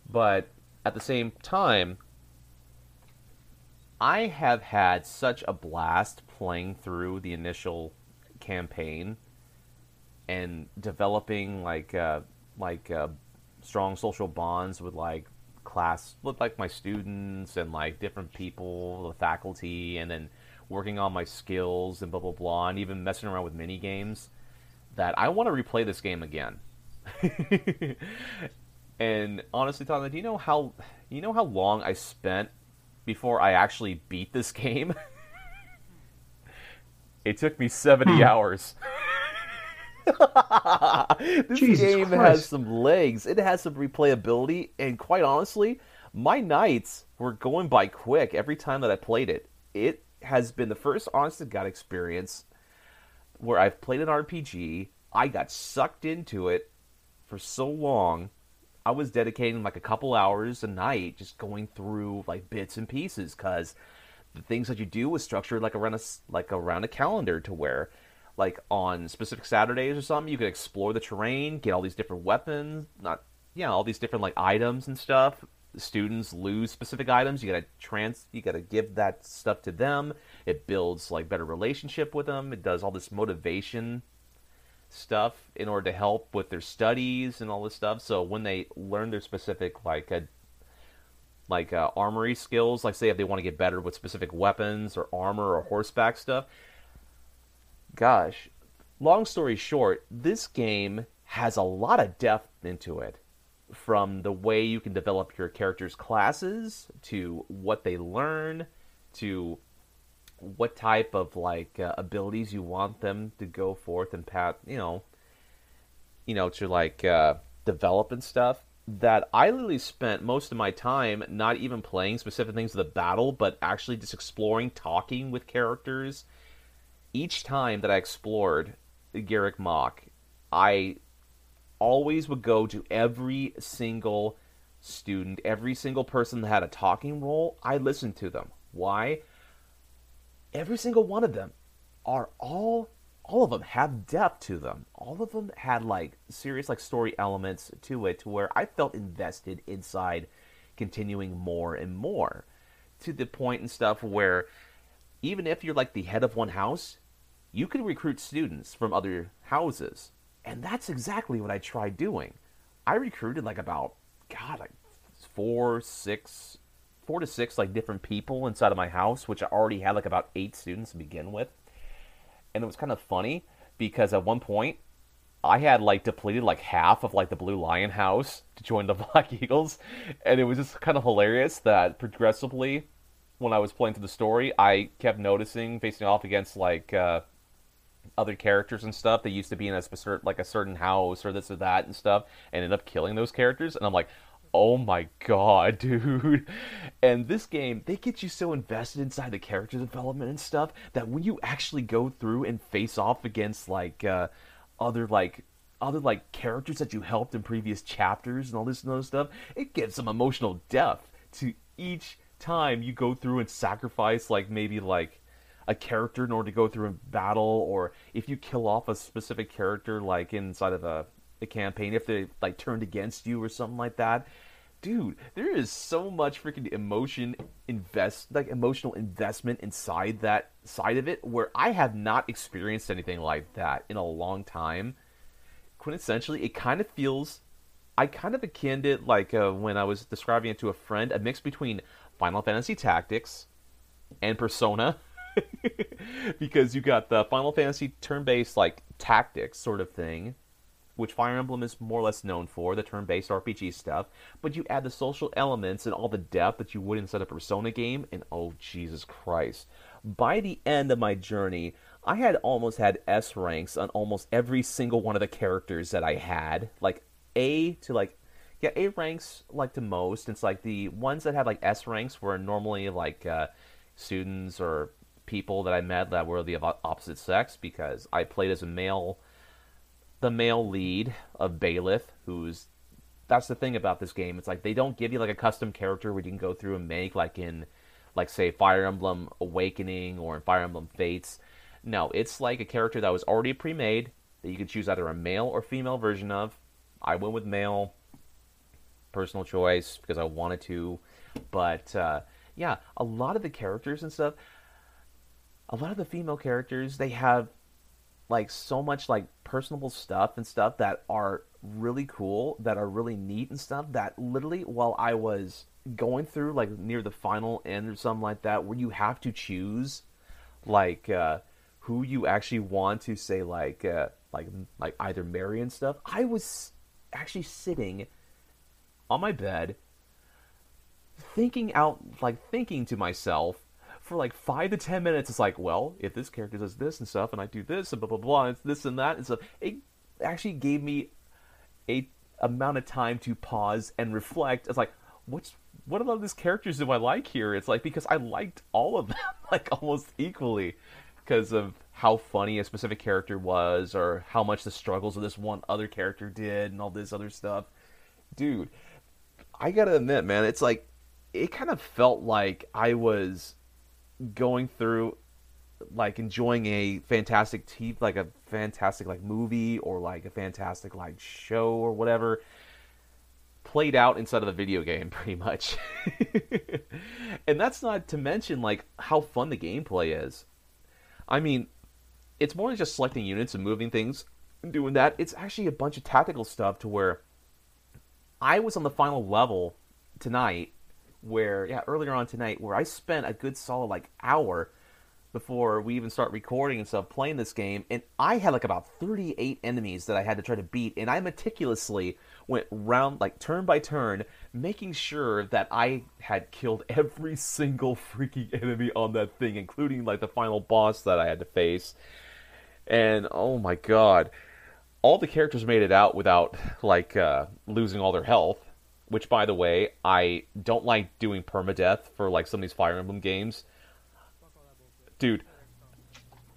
But at the same time, I have had such a blast playing through the initial campaign and developing like uh, like uh, strong social bonds with like class with like my students and like different people, the faculty, and then working on my skills and blah blah blah, and even messing around with mini games. That I want to replay this game again. and honestly, Tom, do you know how you know how long I spent before I actually beat this game? it took me 70 hmm. hours. this Jesus game Christ. has some legs. It has some replayability, and quite honestly, my nights were going by quick every time that I played it. It has been the first honest to God experience where I've played an RPG. I got sucked into it for so long I was dedicating like a couple hours a night just going through like bits and pieces because the things that you do was structured like around a like around a calendar to where like on specific Saturdays or something you could explore the terrain, get all these different weapons, not yeah, all these different like items and stuff. Students lose specific items, you gotta trans you gotta give that stuff to them. It builds like better relationship with them. It does all this motivation stuff in order to help with their studies and all this stuff. So when they learn their specific like a like uh, armory skills, like say if they want to get better with specific weapons or armor or horseback stuff. Gosh, long story short, this game has a lot of depth into it. From the way you can develop your character's classes to what they learn to what type of like uh, abilities you want them to go forth and pat, you know, you know, to like uh, develop and stuff. That I literally spent most of my time not even playing specific things of the battle, but actually just exploring, talking with characters. Each time that I explored Garreg Mach, I always would go to every single student, every single person that had a talking role. I listened to them. Why? every single one of them are all all of them have depth to them. All of them had like serious like story elements to it to where I felt invested inside continuing more and more to the point and stuff where even if you're like the head of one house, you can recruit students from other houses. And that's exactly what I tried doing. I recruited like about god like four, six four to six like different people inside of my house, which I already had like about eight students to begin with. And it was kind of funny because at one point I had like depleted like half of like the Blue Lion house to join the Black Eagles, and it was just kind of hilarious that progressively, when I was playing through the story, I kept noticing facing off against like uh, other characters and stuff. They used to be in a specific like a certain house or this or that and stuff, and end up killing those characters, and I'm like, oh my god, dude. And this game, they get you so invested inside the character development and stuff that when you actually go through and face off against like uh, other like other like characters that you helped in previous chapters and all this and other stuff, it gives some emotional depth to each time you go through and sacrifice like maybe like a character in order to go through a battle or if you kill off a specific character like inside of a the campaign if they like turned against you or something like that. Dude there is so much freaking emotion invest like emotional investment inside that side of it where i have not experienced anything like that in a long time. Quintessentially it kind of feels i kind of akin it like uh, when i was describing it to a friend a mix between final fantasy tactics and persona because you got the final fantasy turn-based like tactics sort of thing which Fire Emblem is more or less known for, the turn based RPG stuff, but you add the social elements and all the depth that you would inside a Persona game, and oh, Jesus Christ. By the end of my journey, I had almost had S ranks on almost every single one of the characters that I had. Like A to like yeah, A ranks like to most. It's like the ones that had like S ranks were normally like uh, students or people that I met that were the opposite sex because I played as a male, the male lead of Byleth, who's that's the thing about this game. It's like they don't give you like a custom character where you can go through and make like in like say Fire Emblem Awakening or in Fire Emblem Fates. No, it's like a character that was already pre-made that you could choose either a male or female version of. I went with male, personal choice because I wanted to, but uh, yeah, a lot of the characters and stuff, a lot of the female characters, they have like so much like personable stuff and stuff that are really cool, that are really neat and stuff. That literally, while I was going through like near the final end or something like that, where you have to choose like. Uh, who you actually want to say like uh, like like either marry and stuff. I was actually sitting on my bed thinking out like thinking to myself for like five to ten minutes. It's like, well, if this character does this and stuff, and I do this and blah blah blah, and it's this and that and stuff. It actually gave me a amount of time to pause and reflect. It's like, what's what about these characters do I like here? It's like because I liked all of them like almost equally because of how funny a specific character was or how much the struggles of this one other character did and all this other stuff. Dude, I gotta admit, man, it's like it kind of felt like I was going through like enjoying a fantastic t like a fantastic like movie or like a fantastic like show or whatever played out inside of the video game pretty much and that's not to mention like how fun the gameplay is I mean, it's more than just selecting units and moving things and doing that. It's actually a bunch of tactical stuff to where I was on the final level tonight where yeah, earlier on tonight where I spent a good solid like hour before we even start recording and stuff playing this game and I had like about 38 enemies that I had to try to beat and I meticulously went round like turn by turn making sure that I had killed every single freaking enemy on that thing, including like the final boss that I had to face. And oh my god, all the characters made it out without like uh, losing all their health. Which, by the way, I don't like doing permadeath for like some of these Fire Emblem games. Dude,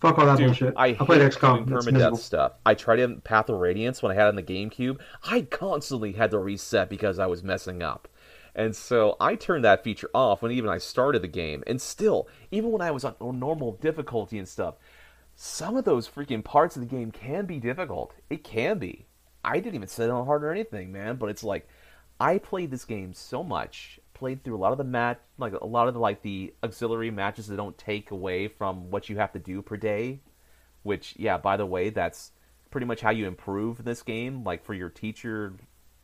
Fuck all that Dude, bullshit. I, I played XCOM. permadeath stuff. I tried in Path of Radiance when I had it on the GameCube. I constantly had to reset because I was messing up. And so I turned that feature off when even I started the game. And still, even when I was on normal difficulty and stuff, some of those freaking parts of the game can be difficult. It can be. I didn't even set it on hard or anything, man. But it's like, I played this game so much played through a lot of the match, like a lot of the like the auxiliary matches that don't take away from what you have to do per day. Which, yeah, by the way, that's pretty much how you improve this game, like for your teacher,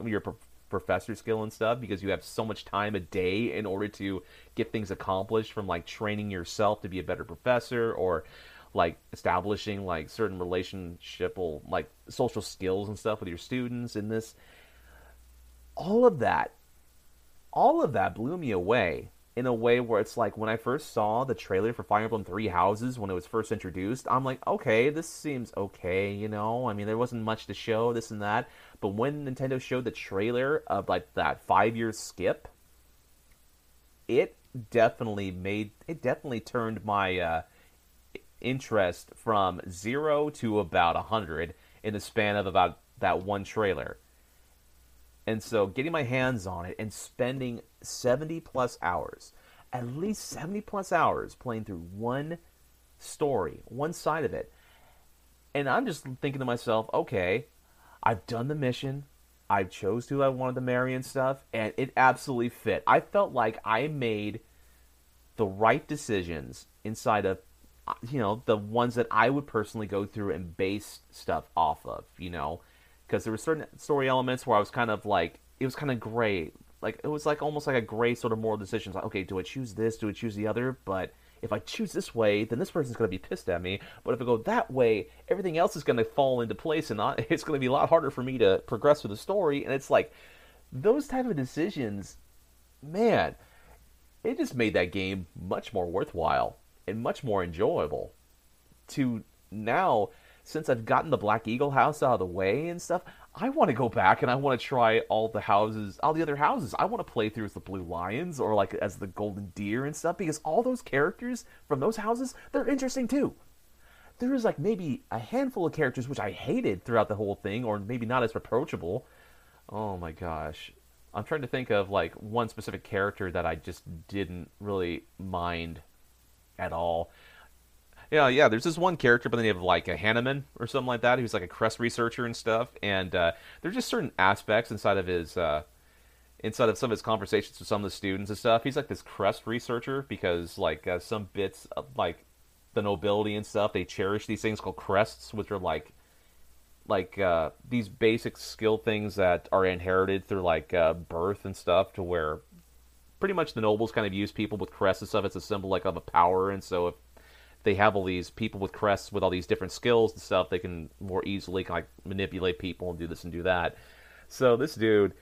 your pro- professor skill and stuff, because you have so much time a day in order to get things accomplished from like training yourself to be a better professor or like establishing like certain relationship like social skills and stuff with your students in this all of that all of that blew me away in a way where it's like when I first saw the trailer for Fire Emblem Three Houses when it was first introduced, I'm like, okay, this seems okay, you know. I mean, there wasn't much to show, this and that. But when Nintendo showed the trailer of like that five year skip, it definitely made it definitely turned my uh, interest from zero to about a hundred in the span of about that one trailer. And so getting my hands on it and spending 70 plus hours, at least 70 plus hours playing through one story, one side of it. And I'm just thinking to myself, okay, I've done the mission. I chose who I wanted to marry and stuff, and it absolutely fit. I felt like I made the right decisions inside of you know the ones that I would personally go through and base stuff off of, you know because there were certain story elements where I was kind of like it was kind of gray, like it was like almost like a gray sort of moral decision. Like, okay, do I choose this? Do I choose the other? But if I choose this way, then this person's to be pissed at me. But if I go that way, everything else is to fall into place, and it's going to be a lot harder for me to progress with the story. And it's like those type of decisions, man, it just made that game much more worthwhile and much more enjoyable. To now, since I've gotten the Black Eagle house out of the way and stuff, I want to go back and I want to try all the houses, all the other houses. I want to play through as the Blue Lions or like as the Golden Deer and stuff because all those characters from those houses, they're interesting too. There was like maybe a handful of characters which I hated throughout the whole thing or maybe not as approachable. Oh my gosh. I'm trying to think of like one specific character that I just didn't really mind at all. Yeah, yeah. There's this one character by the name of like a Hanneman or something like that, who's like a crest researcher and stuff. And uh, there's just certain aspects inside of his, uh, inside of some of his conversations with some of the students and stuff. He's like this crest researcher because like uh, some bits of like the nobility and stuff, they cherish these things called crests, which are like like uh, these basic skill things that are inherited through like uh, birth and stuff, to where pretty much the nobles kind of use people with crests and stuff it's a symbol like of a power, and so if they have all these people with crests with all these different skills and stuff, they can more easily like manipulate people and do this and do that. So this dude,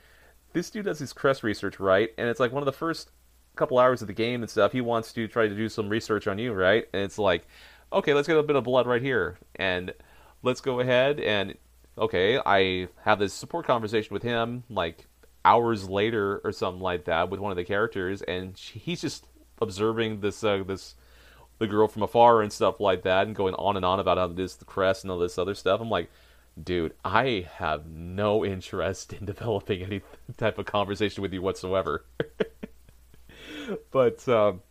this dude does his crest research right, and it's like one of the first couple hours of the game and stuff. He wants to try to do some research on you, right? And it's like, okay, let's get a bit of blood right here, and let's go ahead and okay, I have this support conversation with him like hours later or something like that with one of the characters, and he's just observing this uh, this the girl from afar and stuff like that, and going on and on about how this the crest and all this other stuff. I'm like, dude, I have no interest in developing any type of conversation with you whatsoever. but um,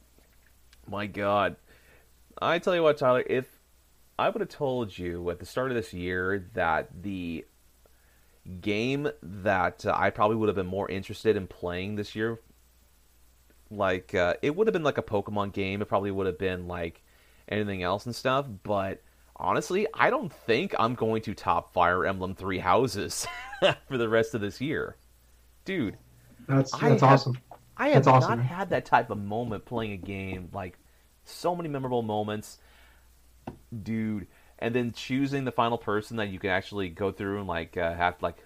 my God, I tell you what, Tyler, if I would have told you at the start of this year that the game that uh, I probably would have been more interested in playing this year, like uh, it would have been like a Pokemon game. It probably would have been like anything else and stuff. But honestly, I don't think I'm going to top Fire Emblem Three Houses for the rest of this year, dude. That's that's I awesome. Have, I have that's not awesome. had that type of moment playing a game like so many memorable moments dude. And then choosing the final person that you can actually go through and like uh, have like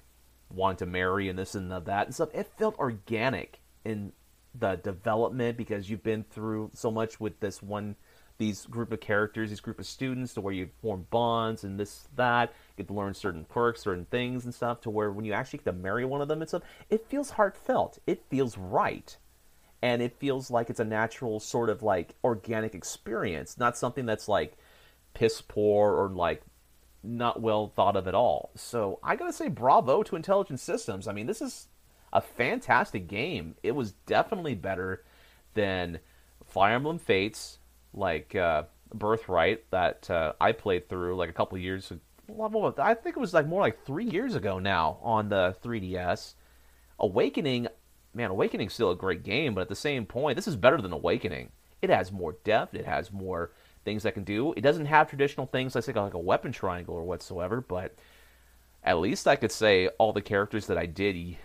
want to marry and this and that and stuff. It felt organic in the development because you've been through so much with this one these group of characters, these group of students, to where you form bonds and this, that, get to learn certain quirks, certain things and stuff, to where when you actually get to marry one of them and stuff, it feels heartfelt. It feels right. And it feels like it's a natural sort of like organic experience, not something that's like piss poor or like not well thought of at all. So I gotta say, bravo to Intelligent Systems. I mean, this is a fantastic game. It was definitely better than Fire Emblem Fates, like uh, Birthright, that uh, I played through like a couple years. I think it was like more like three years ago now on the 3DS. Awakening, man, Awakening's still a great game, but at the same point, this is better than Awakening. It has more depth. It has more things that can do. It doesn't have traditional things like like a weapon triangle or whatsoever, but at least I could say all the characters that I did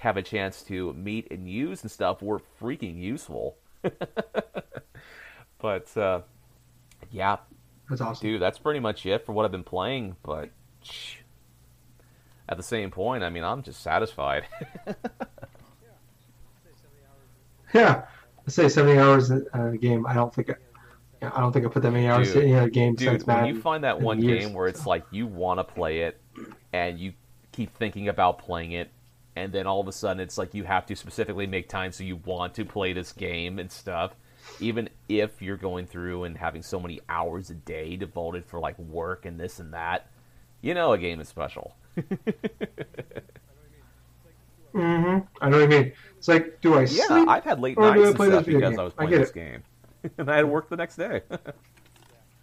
have a chance to meet and use and stuff were freaking useful. but uh, yeah, that's awesome, dude. That's pretty much it for what I've been playing. But at the same point, I mean, I'm just satisfied. yeah, I say 70 hours in a game. I don't think I don't think I put that many hours dude, in a game dude, since Madden. When you find that one years, game where it's so. like you want to play it, and you keep thinking about playing it, and then all of a sudden it's like you have to specifically make time so you want to play this game and stuff, even if you're going through and having so many hours a day devoted for like work and this and that, you know a game is special. mm-hmm. I know what you mean. It's like, do I yeah, sleep? I've had late nights and stuff because game? I was playing I this game. and I had work the next day.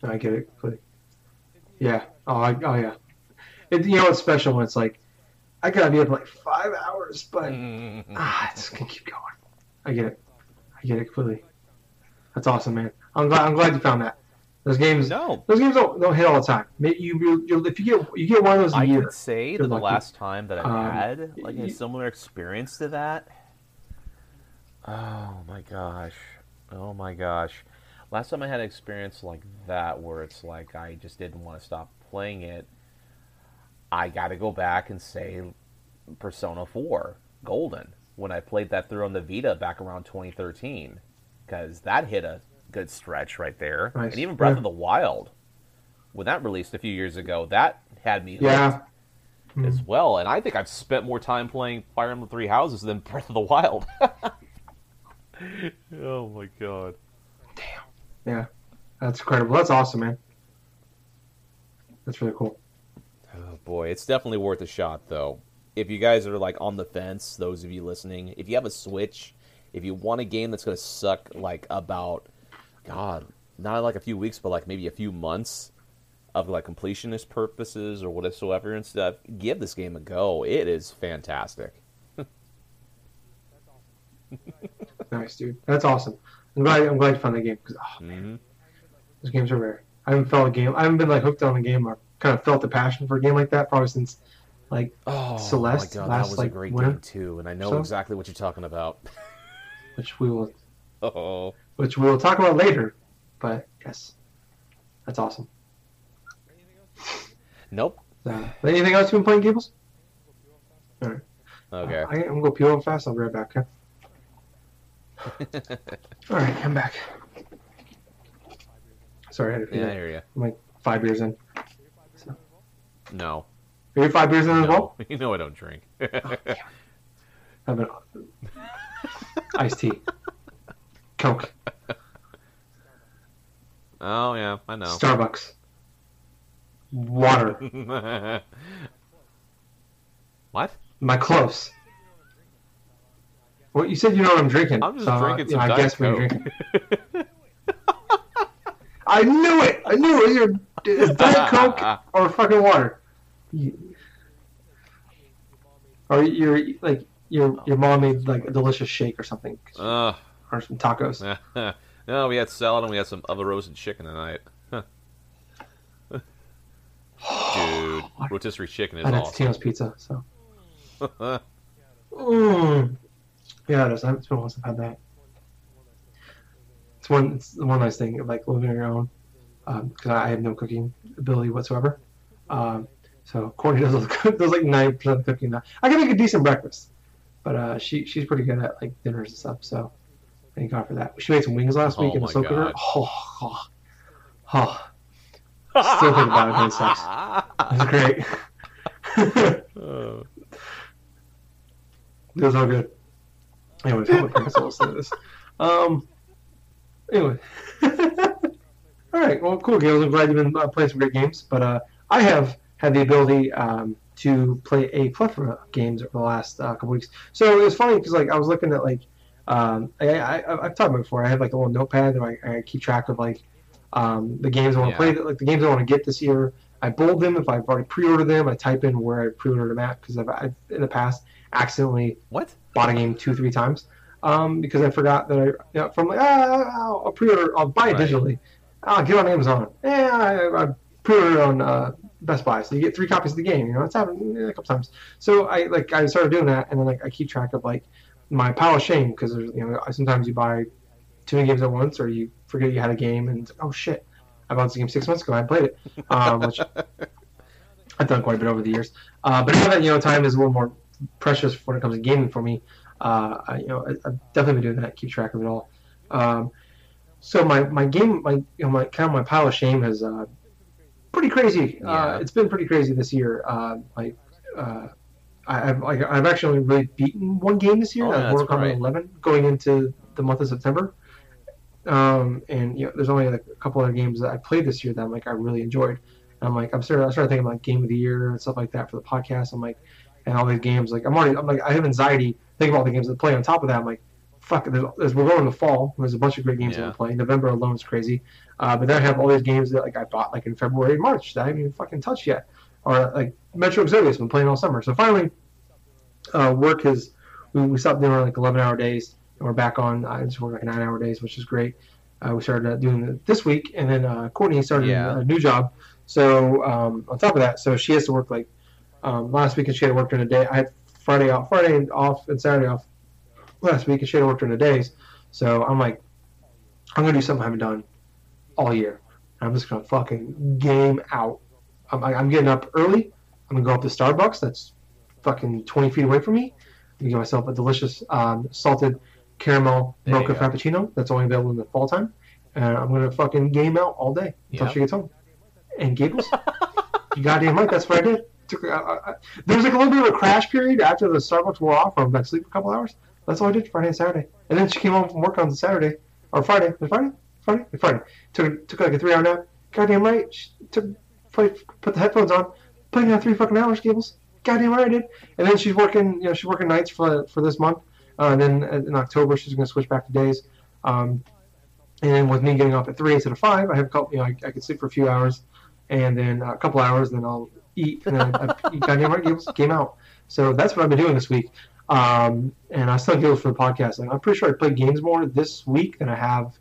I get it. Yeah. Oh, I, oh yeah. It, you know it's special when it's like, I gotta be up like five hours, but mm-hmm. ah, it's gonna keep going. I get it. I get it completely. That's awesome, man. I'm glad. I'm glad you found that. Those games, no, those games don't, don't hit all the time. Maybe you, you, if you get you get one of those I year. Would say that the last time that I um, had like a similar experience to that. Oh my gosh. Oh my gosh. Last time I had an experience like that where it's like I just didn't want to stop playing it, I got to go back and say Persona 4 Golden when I played that through on the Vita back around 2013 because that hit a good stretch right there. Nice. And even Breath Yeah. of the Wild when that released a few years ago, that had me hooked Yeah. as well. And I think I've spent more time playing Fire Emblem Three Houses than Breath of the Wild. oh my god. Damn. Yeah. That's incredible. That's awesome, man. That's really cool. Boy, it's definitely worth a shot though. If you guys are like on the fence, those of you listening, if you have a Switch, if you want a game that's going to suck like about god, not like a few weeks but like maybe a few months of like completionist purposes or whatsoever and stuff, give this game a go. It is fantastic. Nice, dude. That's awesome. I'm glad. I'm glad you found the game because oh, hmm those games are rare. I haven't felt a game. I haven't been like hooked on a game or kind of felt the passion for a game like that probably since like Oh Celeste my god, last, that was like, a great winter. game too, and I know So? exactly what you're talking about. which we will oh, which we will talk about later. But yes, that's awesome. nope. Anything else you've been playing, Gables? All right. Okay. Uh, I, I'm gonna go peel them fast. I'll be right back. Okay. All right, I'm back. Sorry, I had to yeah, I hear you. I'm like five years in. No, Are you five beers in as well? you know I don't drink. Oh, Have an iced tea, Coke, oh yeah, I know. Starbucks, water. what? My close. Well, you said you know what I'm drinking. I'm just so, drinking some know, I guess Coke. drinking. I knew it. I knew it. You're Diet Coke or fucking water. You, or you're like your your mom made like a delicious shake or something, Uh, or some tacos. no, we had salad and we had some other roasted chicken tonight. Dude, rotisserie chicken is had awesome. Tino's pizza, so. Mm. Yeah, it is. It's been a while since I've had that. It's one. It's the one nice thing of like living on your own, because I have no cooking ability whatsoever. Um, so Courtney does does like ninety percent cooking now. I can make a decent breakfast, but uh, she she's pretty good at like dinners and stuff. So thank God for that. She made some wings last Oh week in the my slow cooker. God. Oh, oh, oh, Still think about it when it sucks. it's great. Oh. It was all good. Anyways, I would parents will listen to this. Um. Anyway. all right. Well, cool. I'm glad you've been uh, playing some great games. But uh, I have had the ability um, to play a plethora of games over the last uh, couple weeks. So it was funny because like I was looking at like um, I, I I've talked about it before. I have like a little notepad that I, I keep track of like um, the games I want to Yeah. play, like the games I want to get this year. I bold them if I've already pre-ordered them. I type in where I pre-ordered them at because I've, I've in the past accidentally What? bought a game two, three times um, because I forgot that I, you know, from like, ah, I'll, I'll pre-order, I'll buy it Right. digitally. I'll get it on Amazon. Yeah, I, I pre-ordered on uh, Best Buy, so you get three copies of the game. You know, it's happened a couple times. So I like I started doing that, and then like I keep track of like my pile of shame because there's you know sometimes you buy too many games at once, or you forget you had a game, and oh shit, I bought this game six months ago. I played it, um, which I've done quite a bit over the years. Uh, but now that you know time is a little more precious when it comes to gaming for me, uh, I, you know, I, I've definitely been doing that. Keep track of it all. Um, so my, my game, my you know, my kind of my pile of shame has uh, pretty crazy. Yeah. Uh, it's been pretty crazy this year. Uh, like, uh, I, I've like, I've actually only really beaten one game this year. Oh, uh, that's Mortal Kombat 11 going into the month of September. Um, and you know, there's only like a couple other games that I played this year that I'm like I really enjoyed. And I'm like I'm starting I started thinking about game of the year and stuff like that for the podcast. I'm like, and all these games like I'm already I'm like I have anxiety thinking about the games that play. On top of that, I'm like, fuck. There's, there's we're going in the fall. There's a bunch of great games Yeah. we're playing. November alone is crazy. Uh, but then I have all these games that like I bought like in February, March that I haven't even fucking touched yet. Or like Metro Exodus, been playing all summer. So finally, uh, work has we, we stopped doing like 11 hour days and we're back on. I just work like nine hour days, which is great. Uh, we started uh, doing it this week, and then uh, Courtney started Yeah. a new job. So um, on top of that, so she has to work like um, last week, and she had to work during the day. I had Friday off, Friday off, and Saturday off last week, and she had to work during the days. So I'm like, I'm gonna do something I haven't done all year. I'm just gonna fucking game out. I'm, I'm getting up early. I'm gonna go up to Starbucks. That's fucking 20 feet away from me. I'm gonna get myself a delicious um, salted caramel There mocha frappuccino. That's only available in the fall time. And I'm gonna fucking game out all day until Yep. she gets home. And Gables, you goddamn right. That's what I did. Took, I, I, I- there was like a little bit of a crash period after the Starbucks wore off. Or like sleep a couple hours. That's all I did Friday and Saturday. And then she came home from work on Saturday or Friday. Was Friday? Friday? Yeah, Friday. Took took like a three hour nap. Goddamn right. She took put, the headphones on. Putting on three fucking hours, Gables. Goddamn right I did. And then she's working. You know, she's working nights for for this month. Uh, and then in October she's gonna switch back to days. Um, and then with me getting off at three instead of five, I have a couple. You know, I, I could sleep for a few hours, and then a couple hours, then I'll eat, and then I, I goddamn right, Gables came out. So that's what I've been doing this week. Um, and I still Gables for the podcast. Like, I'm pretty sure I played games more this week than I have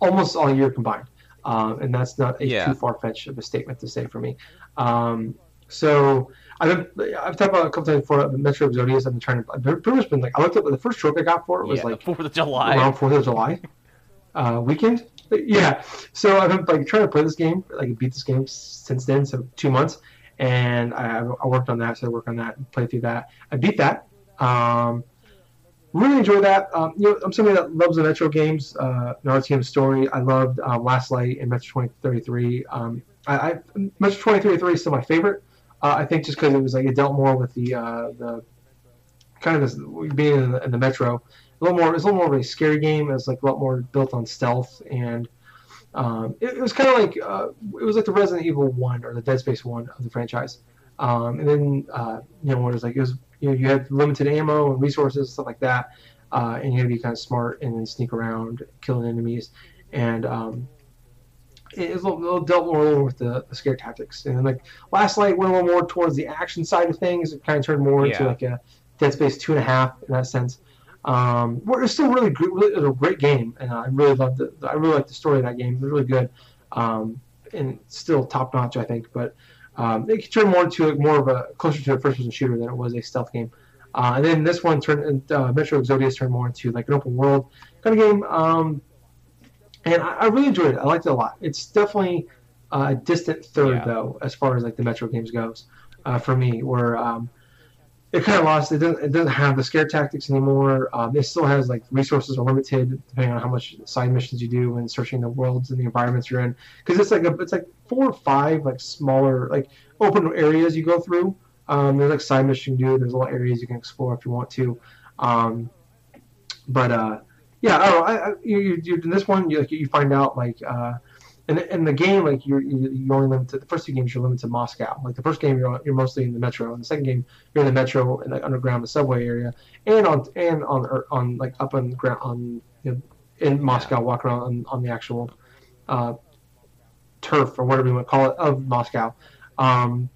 almost all year combined. Um, and that's not a Yeah. too far fetched of a statement to say for me. Um, so I've been, I've talked about a couple times before the Metro Exodus. I've been trying to. I've pretty much been like I looked up the first trophy I got for it was yeah, like Fourth of July. around Fourth of July uh, weekend. But yeah, so I've been like trying to play this game, like beat this game since then, so two months, and I, I worked on that. So I worked on that and played through that. I beat that. Um, really enjoy that. Um, you know, I'm somebody that loves the Metro games, uh, an Artyom story. I loved um, Last Light and Metro 2033. Um, I, I Metro 2033 is still my favorite. Uh, I think just because it was like it dealt more with the uh, the kind of this being in the, in the Metro a little more. It's a little more of a scary game. It's like a lot more built on stealth, and um, it, it was kind of like uh, it was like the Resident Evil one or the Dead Space one of the franchise. Um, and then uh, you know, what it was like it was you know you had limited ammo and resources stuff like that, uh, and you have to be kind of smart and then sneak around, killing enemies, and um, it was a little, dealt more with the, the scare tactics. And then like Last Light went a little more towards the action side of things. It kind of turned more into like a Dead Space two and a half in that sense. Um, it's still really good. Really, it was a great game, and I really loved it. I really liked the story of that game. It was really good, um, and still top notch, I think. But um, it turned more into like more of a closer to a first person shooter than it was a stealth game. Uh, and then this one turned uh, Metro Exodus turned more into like an open world kind of game. Um, and I, I really enjoyed it. I liked it a lot. It's definitely uh, a distant third Yeah. though, as far as like the Metro games goes, uh, for me. Where um, it kind of lost. It doesn't. It doesn't have the scare tactics anymore. Um, it still has like resources are limited depending on how much side missions you do when searching the worlds and the environments you're in. Because it's like a, it's like four or five like smaller like open areas you go through. Um, there's like side mission you do. There's little areas you can explore if you want to. Um, but uh, yeah, I don't know. I, I, you, you, in this one, you, like, you find out like uh, in, in the game, like you're you, you only limited to the first two games. You're limited to Moscow. Like the first game, you're you're mostly in the metro. And the second game, you're in the metro and the underground, the subway area, and on and on on like up on ground on you know, in Moscow, walk around on, on the actual uh, turf or whatever you want to call it of Moscow. Um,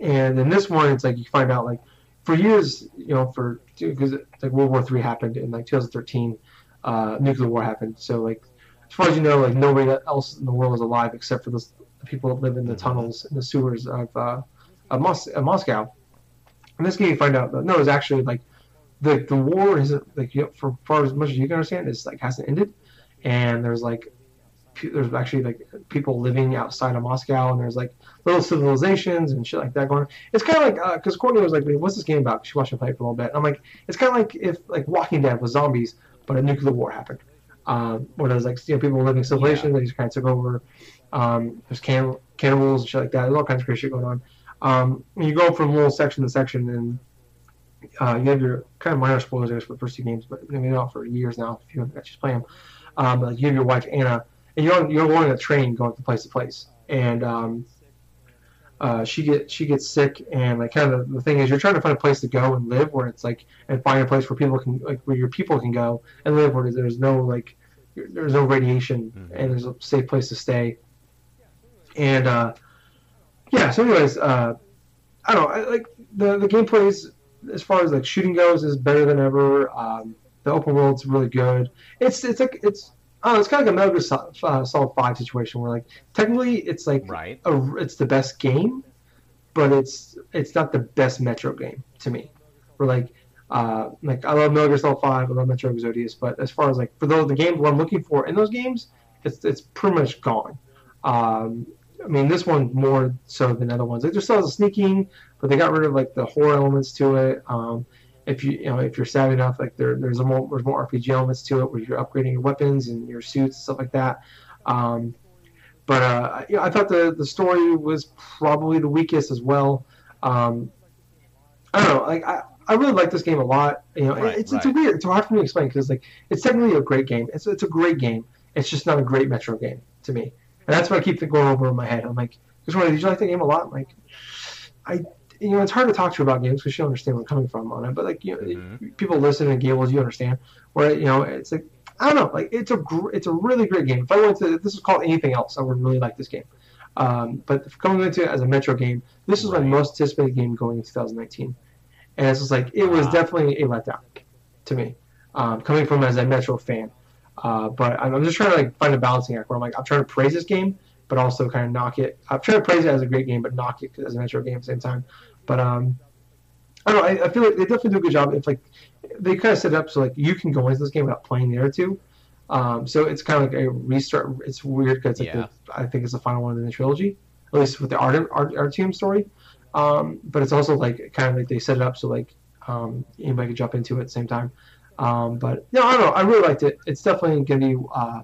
and in this one, it's like you find out like for years, you know, for because like World War Three happened in like 2013, uh, nuclear war happened. So like as far as you know, like nobody else in the world is alive except for the people that live in the tunnels and the sewers of uh, of, Mos- of Moscow. In this game, you find out that no, it's actually like the the war isn't like you know, for far as much as you can understand, it's like hasn't ended, and there's like there's actually like people living outside of Moscow, and there's like little civilizations and shit like that going. on. It's kind of like because Courtney was like, "What's this game about?" She watched me play it for a little bit. And I'm like, it's kind of like if like Walking Dead was zombies, but a nuclear war happened. Um, where there's like you know people living in civilizations, they just kind of took over. Um, there's can- cannibals and shit like that. There's all kinds of crazy shit going on. Um, you go from little section to section, and uh, you have your kind of minor spoilers I guess, for the first two games, but maybe not for years now if you haven't actually play them. Um, but you have your wife Anna, and you're on, you're on a train going from place to place, and um, uh, she get she gets sick, and like kind of the thing is you're trying to find a place to go and live where it's like and find a place where people can like where your people can go and live where there's no like there's no radiation Mhm. and there's a safe place to stay. And uh, yeah, so anyways, uh, I don't know. I, like the the gameplay is as far as like shooting goes is better than ever. Um, the open world's really good. It's it's like it's oh, it's kind of like a Metal Gear uh, Solid Five situation where like technically it's like Right. a, it's the best game, but it's it's not the best Metro game to me. We're like uh, like I love Metal Gear Solid Five, I love Metro Exodus, but as far as like for those the games what I'm looking for in those games, it's it's pretty much gone. Um, I mean, this one more so than other ones. Like, there's still sneaking, but they got rid of like the horror elements to it. Um, if you you know if you're savvy enough, like there there's a more there's more RPG elements to it where you're upgrading your weapons and your suits and stuff like that. Um, but uh, I thought the the story was probably the weakest as well. Um, I don't know, like I. I really like this game a lot. You know, Right, it's it's a weird. It's hard for me to explain because like it's technically a great game. It's it's a great game. It's just not a great Metro game to me, and that's what I keep going over in my head. I'm like, just wondering, did you like the game a lot? I'm like, I, you know, it's hard to talk to her about games because she don't understand where I'm coming from on it. But like, you know, Mhm. people listen to Gables, you understand. Where you know, it's like I don't know, like it's a gr- it's a really great game. If I went to this is called anything else, I would really like this game. Um, but coming into it as a Metro game, this was my most anticipated game going in 2019, and it's just like it was Wow. definitely a letdown to me, um, coming from as a Metro fan. Uh, but I'm, I'm just trying to like find a balancing act where I'm like I'm trying to praise this game, but also kind of knock it. I'm trying to praise it as a great game, but knock it as a Metro game at the same time. But um, I don't know. I, I feel like they definitely do a good job. If like they kind of set it up so like you can go into this game without playing the other two. Um, so it's kind of like a restart. It's weird because like Yeah. I think it's the final one in the trilogy, at least with the art art, Artyom story. Um, but it's also like kind of like they set it up so like um, anybody could jump into it at the same time. Um, but no, I don't know. I really liked it. It's definitely gonna be uh,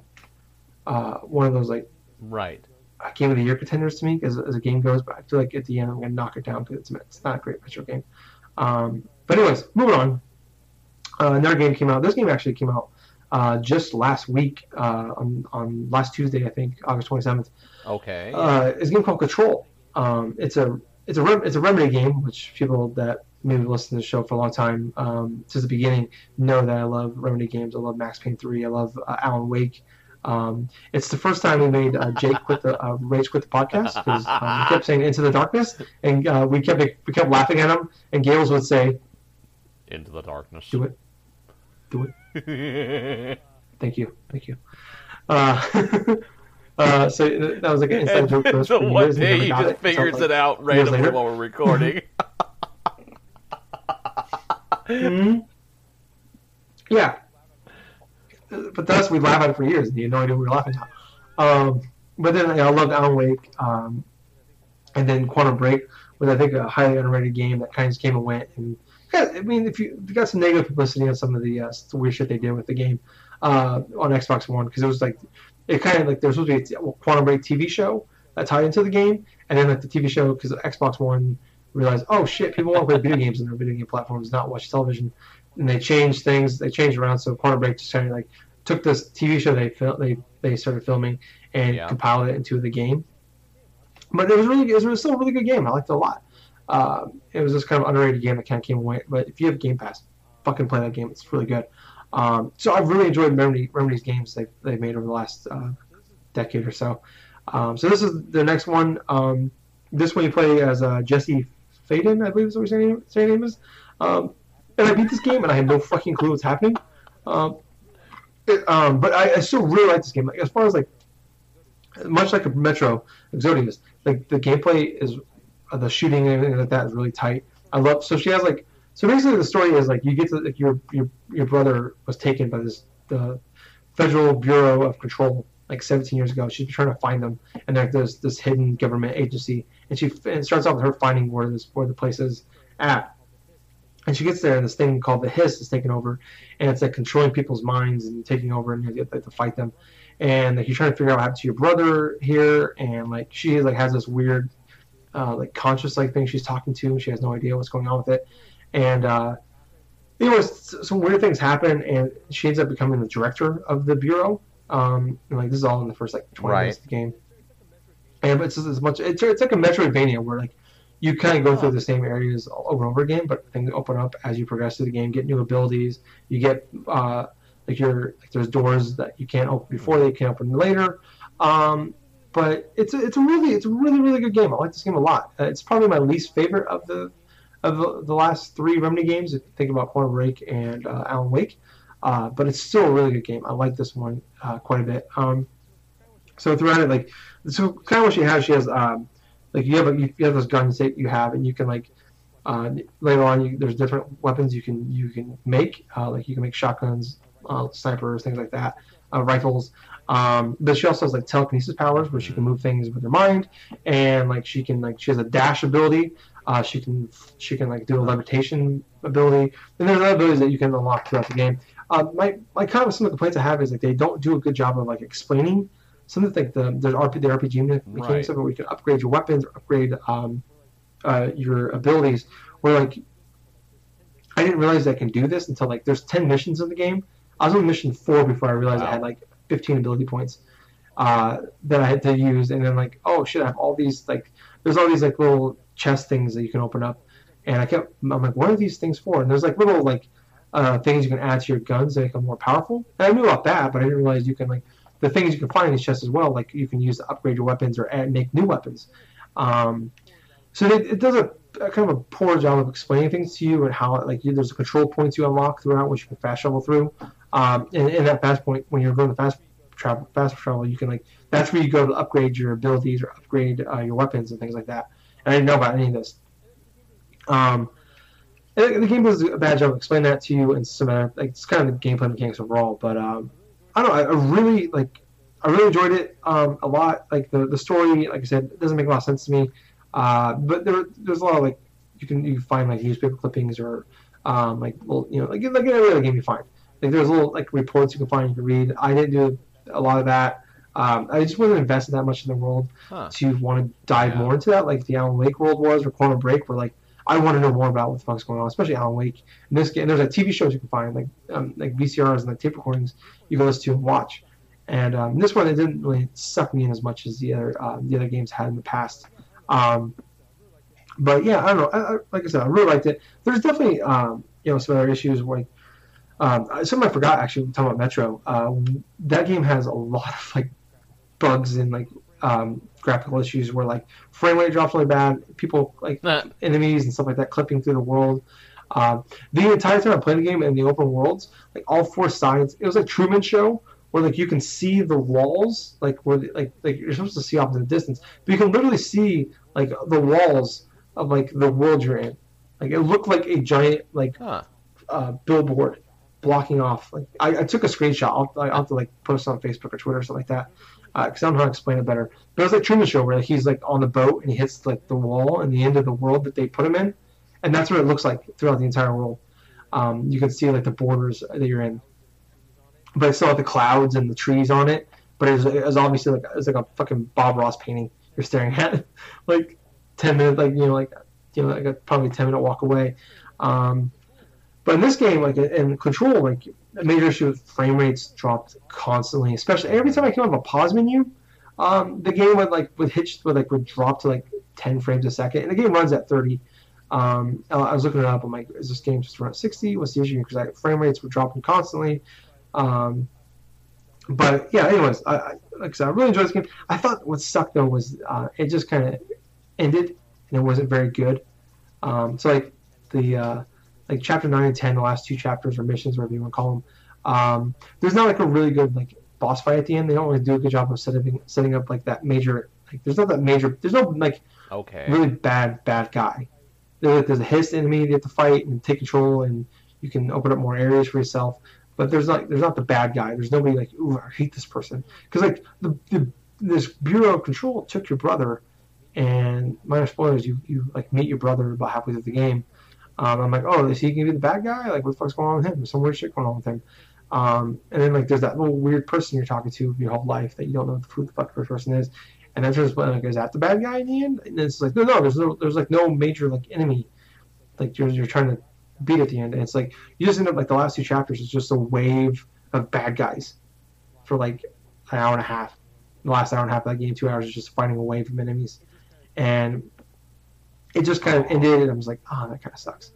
uh, one of those like Right. Uh, game of the year contenders to me as, as a game goes. But I feel like at the end I'm gonna knock it down because it's it's not a great Metro game. Um, but anyways, moving on. Uh, another game came out. This game actually came out uh, just last week uh, on on last Tuesday, I think, August 27th. Okay. Uh, it's a game called Control. Um, it's a it's a rem- it's a remedy game, which people that maybe listen to the show for a long time um, since the beginning know that I love remedy games. I love Max Payne 3. I love uh, Alan Wake. Um, it's the first time we made uh, Jake quit the uh, Rage quit the podcast because um, he kept saying Into the Darkness, and uh, we kept we kept laughing at him. And Gales would say, Into the darkness. "Do it, do it." Thank you, thank you. Uh, uh, so that was like an inside and joke for so one day he just it figures like, it out randomly while we're recording. Mhm. Yeah. But that's we laugh at it for years, and you had no idea what we were laughing at. Um, but then you know, I loved Alan Wake, um, and then Quantum Break was I think a highly underrated game that kind of came and went. And I mean, if you, you got some negative publicity on some of the uh, weird shit they did with the game uh, on Xbox One because it was like it kind of like there was supposed to be a Quantum Break TV show that tied into the game, and then like the TV show because Xbox One realized, oh shit, people want to play video games on their video game platforms, not watch television, and they changed things. They changed around, so Quantum Break just kind of like took this TV show they fil- they they started filming and Yeah. compiled it into the game. But it was really, it was still a really good game. I liked it a lot. Um, it was just kind of underrated game that kind of came away. But if you have Game Pass, fucking play that game. It's really good. Um, so I've really enjoyed Remedy, Remedy's games they've, they've made over the last uh, decade or so. Um, so this is the next one. Um, this one you play as uh, Jesse Faden, I believe is what his name, his name is. And I beat this game and I had no fucking clue what's happening. Um, it, um, but I, I still really like this game. Like as far as like, much like a Metro Exodus, like the gameplay is, uh, the shooting and everything like that is really tight. I love. So she has like. So basically, the story is like you get to like your your your brother was taken by this the Federal Bureau of Control like 17 years ago. She's trying to find them, and like there's this hidden government agency, and she and it starts off with her finding where this where the place is at. And she gets there, and this thing called the Hiss is taking over, and it's like controlling people's minds and taking over, and you have to fight them. And like you're trying to figure out what happened to your brother here, and like she like has this weird, uh, like conscious like thing she's talking to, and she has no idea what's going on with it. And uh, anyways, some weird things happen, and she ends up becoming the director of the bureau. Um, and like this is all in the first like 20 minutes of the game. And but it's just as much. It's, it's like a Metroidvania where like you kind of go through the same areas over and over again, but things open up as you progress through the game. Get new abilities. You get uh, like your like there's doors that you can't open before they can open later. Um, but it's a, it's a really it's a really really good game. I like this game a lot. Uh, it's probably my least favorite of the of the, the last three Remedy games. If you think about Quantum Break and uh, Alan Wake, uh, but it's still a really good game. I like this one uh, quite a bit. Um, so throughout it, like so kind of what she has, she has um, like you have a, you have those guns that you have, and you can like uh, later on you, there's different weapons you can you can make. Uh, like you can make shotguns, uh, snipers, things like that. uh, rifles. Um, but she also has like telekinesis powers where she can move things with her mind, and like she can like she has a dash ability. Uh, she can she can like do a levitation ability, and there's other abilities that you can unlock throughout the game. Uh, my my kind of some of the complaints I have is like they don't do a good job of like explaining some of the, like the the, RP, the RPG mechanics Right. of it where you can upgrade your weapons, or upgrade um, uh, your abilities. Where like I didn't realize I can do this until like there's ten missions in the game. I was on mission four before I realized I had like 15 ability points uh, that I had to use, and then like oh shit, I have all these like there's all these like little chest things that you can open up, and I kept I'm like what are these things for? And there's like little like uh, things you can add to your guns that make them more powerful. And I knew about that, but I didn't realize you can like the things you can find in these chests as well. Like you can use to upgrade your weapons or add, make new weapons. Um, so it, it does a, a kind of a poor job of explaining things to you and how like you, there's control points you unlock throughout which you can fast travel through. Um, and in that fast point, when you're going to fast travel, fast travel, you can like that's where you go to upgrade your abilities or upgrade uh, your weapons and things like that. And I didn't know about any of this. Um, the game does a bad job of explaining that to you and some like it's kind of the gameplay mechanics overall. But um, I don't know. I, I really like. I really enjoyed it um, a lot. Like the, the story, like I said, it doesn't make a lot of sense to me. Uh, but there, there's a lot of like you can you find like newspaper clippings or um, like little, you know like like in every other game you find. Like there's little like reports you can find you can read. I didn't do a lot of that. Um, I just wasn't invested that much in the world Huh. to want to dive Yeah. more into that, like the Alan Wake world was, or Quantum Break, where like I want to know more about what the fuck's going on, especially Alan Wake. In this game, there's like TV shows you can find, like um, like VCRs and like tape recordings you can listen to and watch. And um, this one, it didn't really suck me in as much as the other uh, the other games had in the past. Um, but yeah, I don't know. I, I, like I said, I really liked it. There's definitely um, you know some other issues. Like, um, something I forgot actually talking about Metro. Uh, that game has a lot of like bugs and like um, graphical issues where like frame rate drops really bad. People like Nah. enemies and stuff like that clipping through the world. Um, the entire time I played the game in the open worlds, like all four sides, it was like Truman Show where like you can see the walls, like where the, like like you're supposed to see off in the distance, but you can literally see like the walls of like the world you're in. Like it looked like a giant like Huh. uh, billboard blocking off. Like I, I took a screenshot. I'll, I'll have to like post on Facebook or Twitter or something like that because I don't know how to explain it better. But it was like Truman Show where like, he's like on the boat and he hits like the wall and the end of the world that they put him in, and that's what it looks like throughout the entire world. Um, you can see like the borders that you're in, but it's still have the clouds and the trees on it. But it's, it's obviously like it's like a fucking Bob Ross painting you're staring at, like ten minutes, like you know, like you know, like a probably ten minute walk away. Um, but in this game, like in Control, like a major issue with frame rates dropped constantly, especially every time I came up a pause menu, um, the game would like would hitch would like would drop to like 10 frames a second, and the game runs at 30. Um, I I was looking it up. I'm like, is this game just at 60? What's the issue? Because like, frame rates were dropping constantly. Um, but yeah, anyways, I, I, like I said, I really enjoyed this game. I thought what sucked though was uh, it just kind of ended and it wasn't very good. Um, so like the uh, like chapter nine and ten, the last two chapters or missions, whatever you want to call them. Um, there's not like a really good like boss fight at the end. They don't really do a good job of setting setting up like that major. Like there's not that major. There's no like Okay. really bad bad guy. There's, like, there's a Hiss enemy you have to fight and take control, and you can open up more areas for yourself. But there's like there's not the bad guy. There's nobody like ooh I hate this person because like the, the this Bureau of Control took your brother, and minor spoilers you you like meet your brother about halfway through the game. Um, I'm like oh is he gonna be the bad guy? Like what the fuck's going on with him? Some weird shit going on with him. Um, and then like there's that little weird person you're talking to your whole life that you don't know who the fuck the person is. And that's just like, is that the bad guy in the end? And it's like, no, no, there's no, there's like no major like enemy, like you're you're trying to beat at the end. And it's like you just end up like the last two chapters is just a wave of bad guys for like an hour and a half. The last hour and a half of that game, two hours is just fighting a wave of enemies, and it just kind of ended. And I was like, oh, that kind of sucks.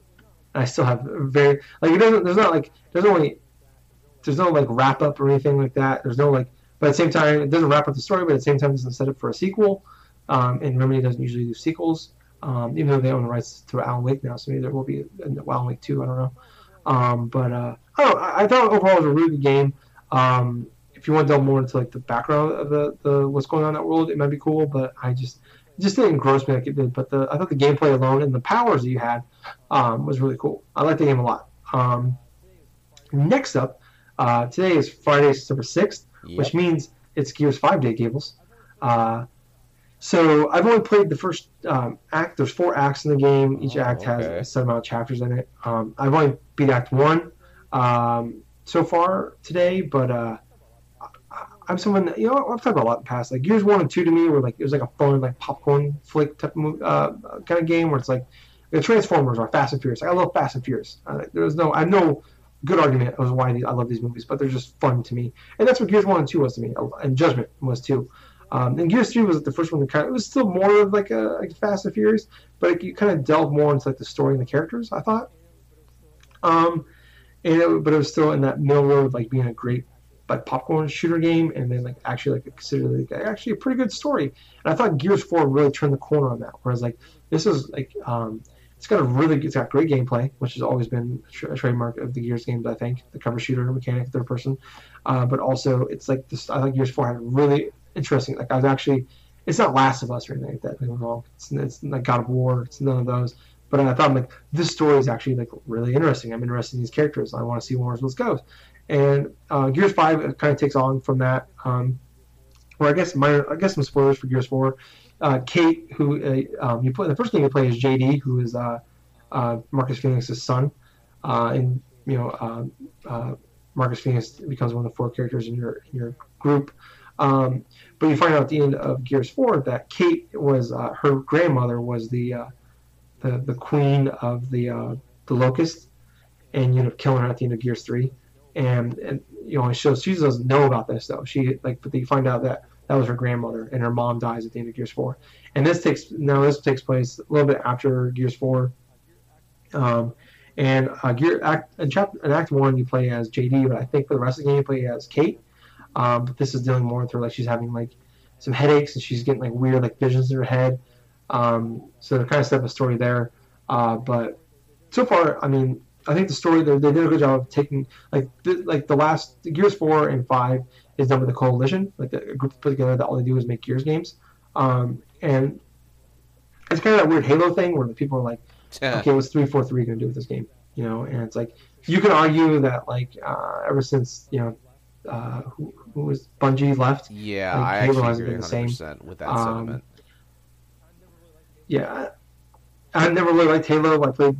And I still have very like it doesn't. There's not like there's like there's no like wrap up or anything like that. There's no like but at the same time, it doesn't wrap up the story, but at the same time, it doesn't set up for a sequel. Um, and Remedy doesn't usually do sequels, um, even though they own the rights to Alan Wake now, so maybe there will be a Alan Wake 2, I don't know. Um, but uh, I, don't know, I thought overall it was a really good game. Um, if you want to delve more into like the background of the, the what's going on in that world, it might be cool. But I just just didn't engross me like it did. But the I thought the gameplay alone and the powers that you had um, was really cool. I liked the game a lot. Um, next up, Uh, today is Friday, September sixth, Yep. which means it's Gears Five Day, Gables. Uh, so I've only played the first um, act. There's four acts in the game. Each Oh, act has okay. a set amount of chapters in it. Um, I've only beat Act One um, so far today, but uh, I'm someone that you know I've talked about a lot in the past. Like Gears One and Two to me were like it was like a fun like popcorn flick type of uh, kind of game where it's like the Transformers or Fast and Furious. Like, I love Fast and Furious. Uh, there was no I have no good argument as why I love these movies, but they're just fun to me, and that's what Gears One and Two was to me, and Judgment was too. Um, and Gears Three was the first one that kind of it was still more of like a like Fast and Furious, but it, you kind of delved more into like the story and the characters. I thought. Um, and it, but it was still in that middle road like being a great like popcorn shooter game, and then like actually like considered like actually a pretty good story. And I thought Gears Four really turned the corner on that. Whereas like this is like um, it's got a really it's got great gameplay, which has always been a, trademark of the Gears games. I think the cover shooter mechanic, third person, uh, but also it's like this. I think Gears Four had really interesting. Like I was actually, it's not Last of Us or anything like that. Wrong. It's, it's like God of War. It's none of those. But I thought like this story is actually like really interesting. I'm interested in these characters. I want to see where this goes. And uh, Gears Five kind of takes on from that. Um, where I guess I guess some spoilers for Gears Four. Uh, Kate, who uh, um, you play the first thing you play is JD, who is uh, uh, Marcus Phoenix's son, uh, and you know uh, uh, Marcus Phoenix becomes one of the four characters in your in your group. Um, but you find out at the end of Gears Four that Kate was uh, her grandmother was the uh, the the queen of the uh, the locust, and you up killing her at the end of Gears Three, and and you know shows she doesn't know about this though. She like but you find out that that was her grandmother, and her mom dies at the end of Gears Four, and this takes now this takes place a little bit after Gears Four. Um, and uh, Gear Act in, chapter, in Act One you play as JD, but I think for the rest of the game you play as Kate. Um, but this is dealing more with her like she's having like some headaches and she's getting like weird like visions in her head. Um, so they're kind of set up a story there. Uh, but so far, I mean, I think the story they, they did a good job of taking like th- like the last Gears four and five is done with the coalition, like the a group put together that all they do is make Gears games. Um, and it's kind of that weird Halo thing where the people are like, okay, what's three four three going to do with this game? You know, and it's like you can argue that like uh, ever since you know uh, who, who was Bungie left, Yeah, Like, I Halo actually agree been the same. 100% with that Um, sentiment. yeah, I, I never really liked Halo. I played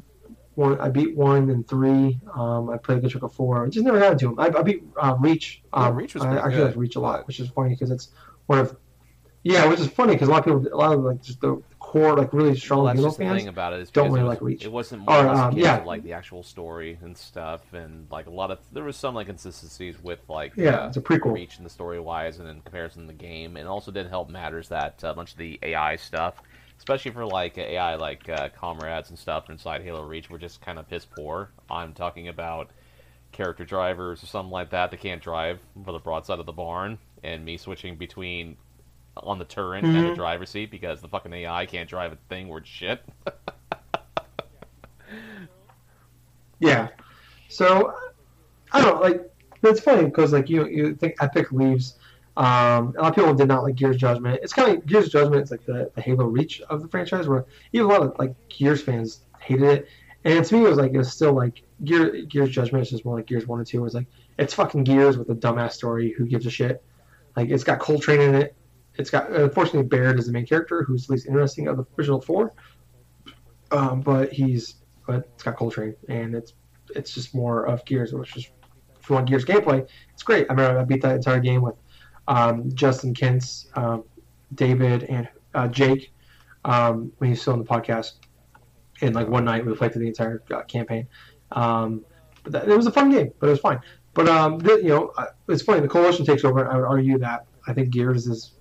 one, I beat one and three. Um, I played a good chunk of four. I just never got into them. I, I beat uh, Reach. Yeah, Um, Reach was I actually good, like Reach a lot, which is funny because it's one of yeah, which is funny because a lot of people, a lot of like just the core, like really strong Well, that's Halo just the fans. thing about it is don't really it was, like Reach. It wasn't Or, more or um, yeah. of, like the actual story and stuff, and like a lot of there was some like inconsistencies with like Yeah, uh, it's a prequel. Reach and the story wise, and in comparison to the game, and also didn't help matters that uh, a bunch of the AI stuff, especially for like AI like uh, comrades and stuff inside Halo Reach, were just kind of piss poor. I'm talking about character drivers or something like that that can't drive for the broadside of the barn, and me switching between on the turret and the driver's seat because the fucking AI can't drive a thing worth shit. Yeah. So I don't know, like it's funny because like you you think Epic leaves. Um, a lot of people did not like Gears Judgment. It's kind of Gears Judgment It's like the, the Halo Reach of the franchise, where even a lot of like Gears fans hated it. And to me, it was like it was still like Gear, Gears Judgment is just more like Gears One and Two. Where it's like it's fucking Gears with a dumbass story. Who gives a shit? Like it's got Cole Train in it. It's got unfortunately Baird is the main character, who's the least interesting of the original four. Um, but he's but it's got Cole Train, and it's it's just more of Gears, which is if you want Gears gameplay, it's great. I remember I beat that entire game with um, Justin Kintz, um, David, and uh, Jake um, when he was still on the podcast. And like one night we played through the entire uh, campaign. Um, but that, it was a fun game, but it was fine. But um, the, you know, uh, it's funny. The coalition takes over. I would argue that I think Gears is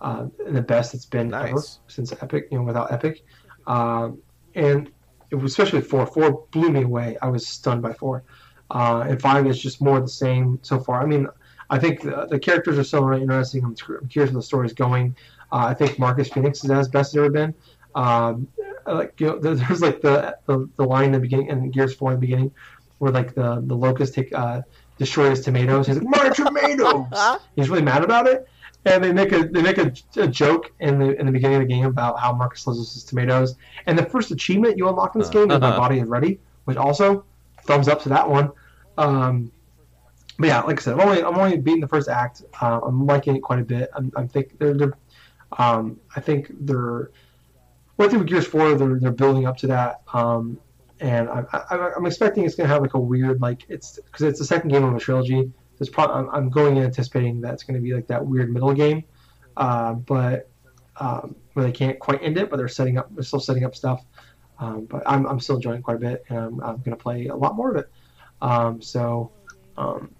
uh, the best it's been ever since Epic. You know, without Epic, um, and it was especially four. Four blew me away. I was stunned by four. Uh, and five is just more the same so far. I mean, I think the, the characters are so really interesting. I'm, I'm curious where the story's going. Uh, I think Marcus Phoenix is as best it's ever been. Um, like you know, there's like the, the the line in the beginning and Gears Four in the beginning, where like the the locust take uh, destroy his tomatoes. He's like my tomatoes. He's really mad about it. And they make a they make a, a joke in the in the beginning of the game about how Marcus loses his tomatoes. And the first achievement you unlock in this game is my Uh-huh. body is ready, which also thumbs up to that one. Um, but yeah, like I said, I'm only I'm only beating the first act. Uh, I'm liking it quite a bit. I'm, I'm think they're, they're um, I think they're what through Gears Four they're they're building up to that. Um, and I, I, I'm expecting it's gonna have like a weird like it's because it's the second game of a trilogy. There's probably I'm, I'm going in anticipating that it's gonna be like that weird middle game, uh, but um, where they can't quite end it, but they're setting up they're still setting up stuff. Um, but I'm, I'm still enjoying it quite a bit, and I'm, I'm gonna play a lot more of it. Um, so. Um,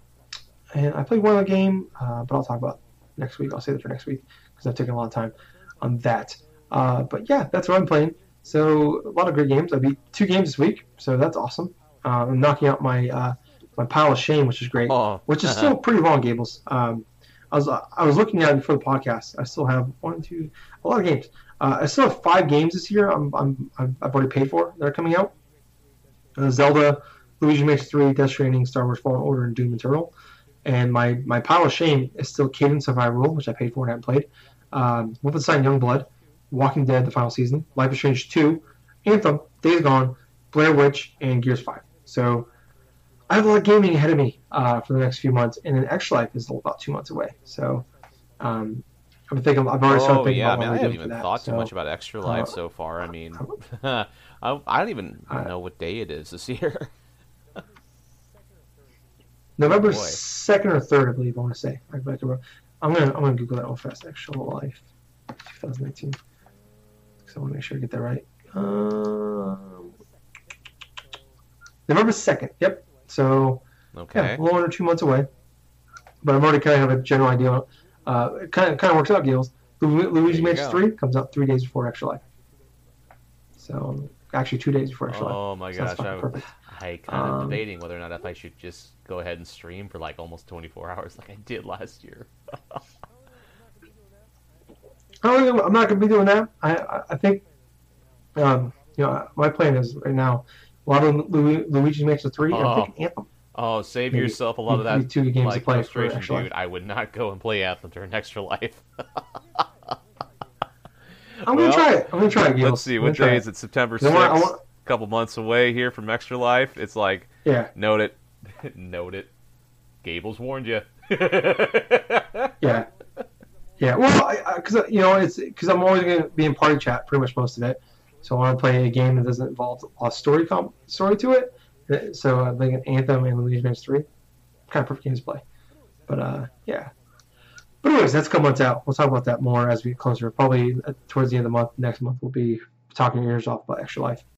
and I played one other game, uh, but I'll talk about next week. I'll save it for next week because I've taken a lot of time on that. Uh, but yeah, that's what I'm playing. So a lot of great games. I beat two games this week, so that's awesome. Uh, I'm knocking out my uh, my pile of shame, which is great. Oh. Which is still pretty long, Gables. Um, I was I was looking at it before the podcast. I still have one, two, a lot of games. Uh, I still have five games this year. I'm, I'm I've already paid for that are coming out. Uh, Zelda, Luigi Mansion 3, Death Stranding, Star Wars Fallen Order, and Doom Eternal. And my, my pile of shame is still Cadence of Hyrule, which I paid for and haven't played. Um, Wolfenstein Youngblood, Walking Dead, the final season, Life is Strange 2, Anthem, Days Gone, Blair Witch, and Gears 5. So I have a lot of gaming ahead of me uh, for the next few months, and then Extra Life is about two months away. So um, I'm thinking, I've already started Oh thinking yeah, about man, I haven't even that. thought too So, much about Extra Life uh, so far. I mean, I, I don't even I- know what day it is this year. November second or third, I believe. I want to say. I, I could, I'm gonna I'm gonna Google that real fast. Actual life, 2019. Because I want to make sure I get that right. Um, November second. Yep. So yeah, Okay. a little under two months away. But I'm already kind of have a general idea. Uh, it kind of kind of works out, Gills. Lu- Luigi Mansion go. Three comes out three days before Extra Life. So actually, two days before Extra Life. Oh my So that's gosh, I, perfect. I kind of Um, debating whether or not if I should just go ahead and stream for like almost 24 hours like I did last year. I don't think- I'm not going to be doing that. I I, think, um, you know, my plan is right now. A lot of Lu- Luigi's Mansion Three. Oh. Anthem. Oh, save Maybe- yourself a lot of that two games like play frustration, Extra Life. dude. I would not go and play Anthem during Extra Life. I'm Well, gonna try it. I'm gonna try it. Gilles. Let's see, what day it. is it? September 'Cause I want- I 6th? want- A couple months away here from Extra Life. It's like, Yeah, note it, note it. Gables warned you. yeah, yeah. Well, I because you know it's because I'm always gonna be in party chat pretty much most of it. So I want to play a game that doesn't involve a story com- story to it. Uh, So I'm thinking Anthem and Mansion Three, kind of perfect games to play. But uh, yeah. But anyways, that's a couple months out. We'll talk about that more as we get closer. Probably uh, towards the end of the month. Next month we'll be talking your ears off about Extra Life.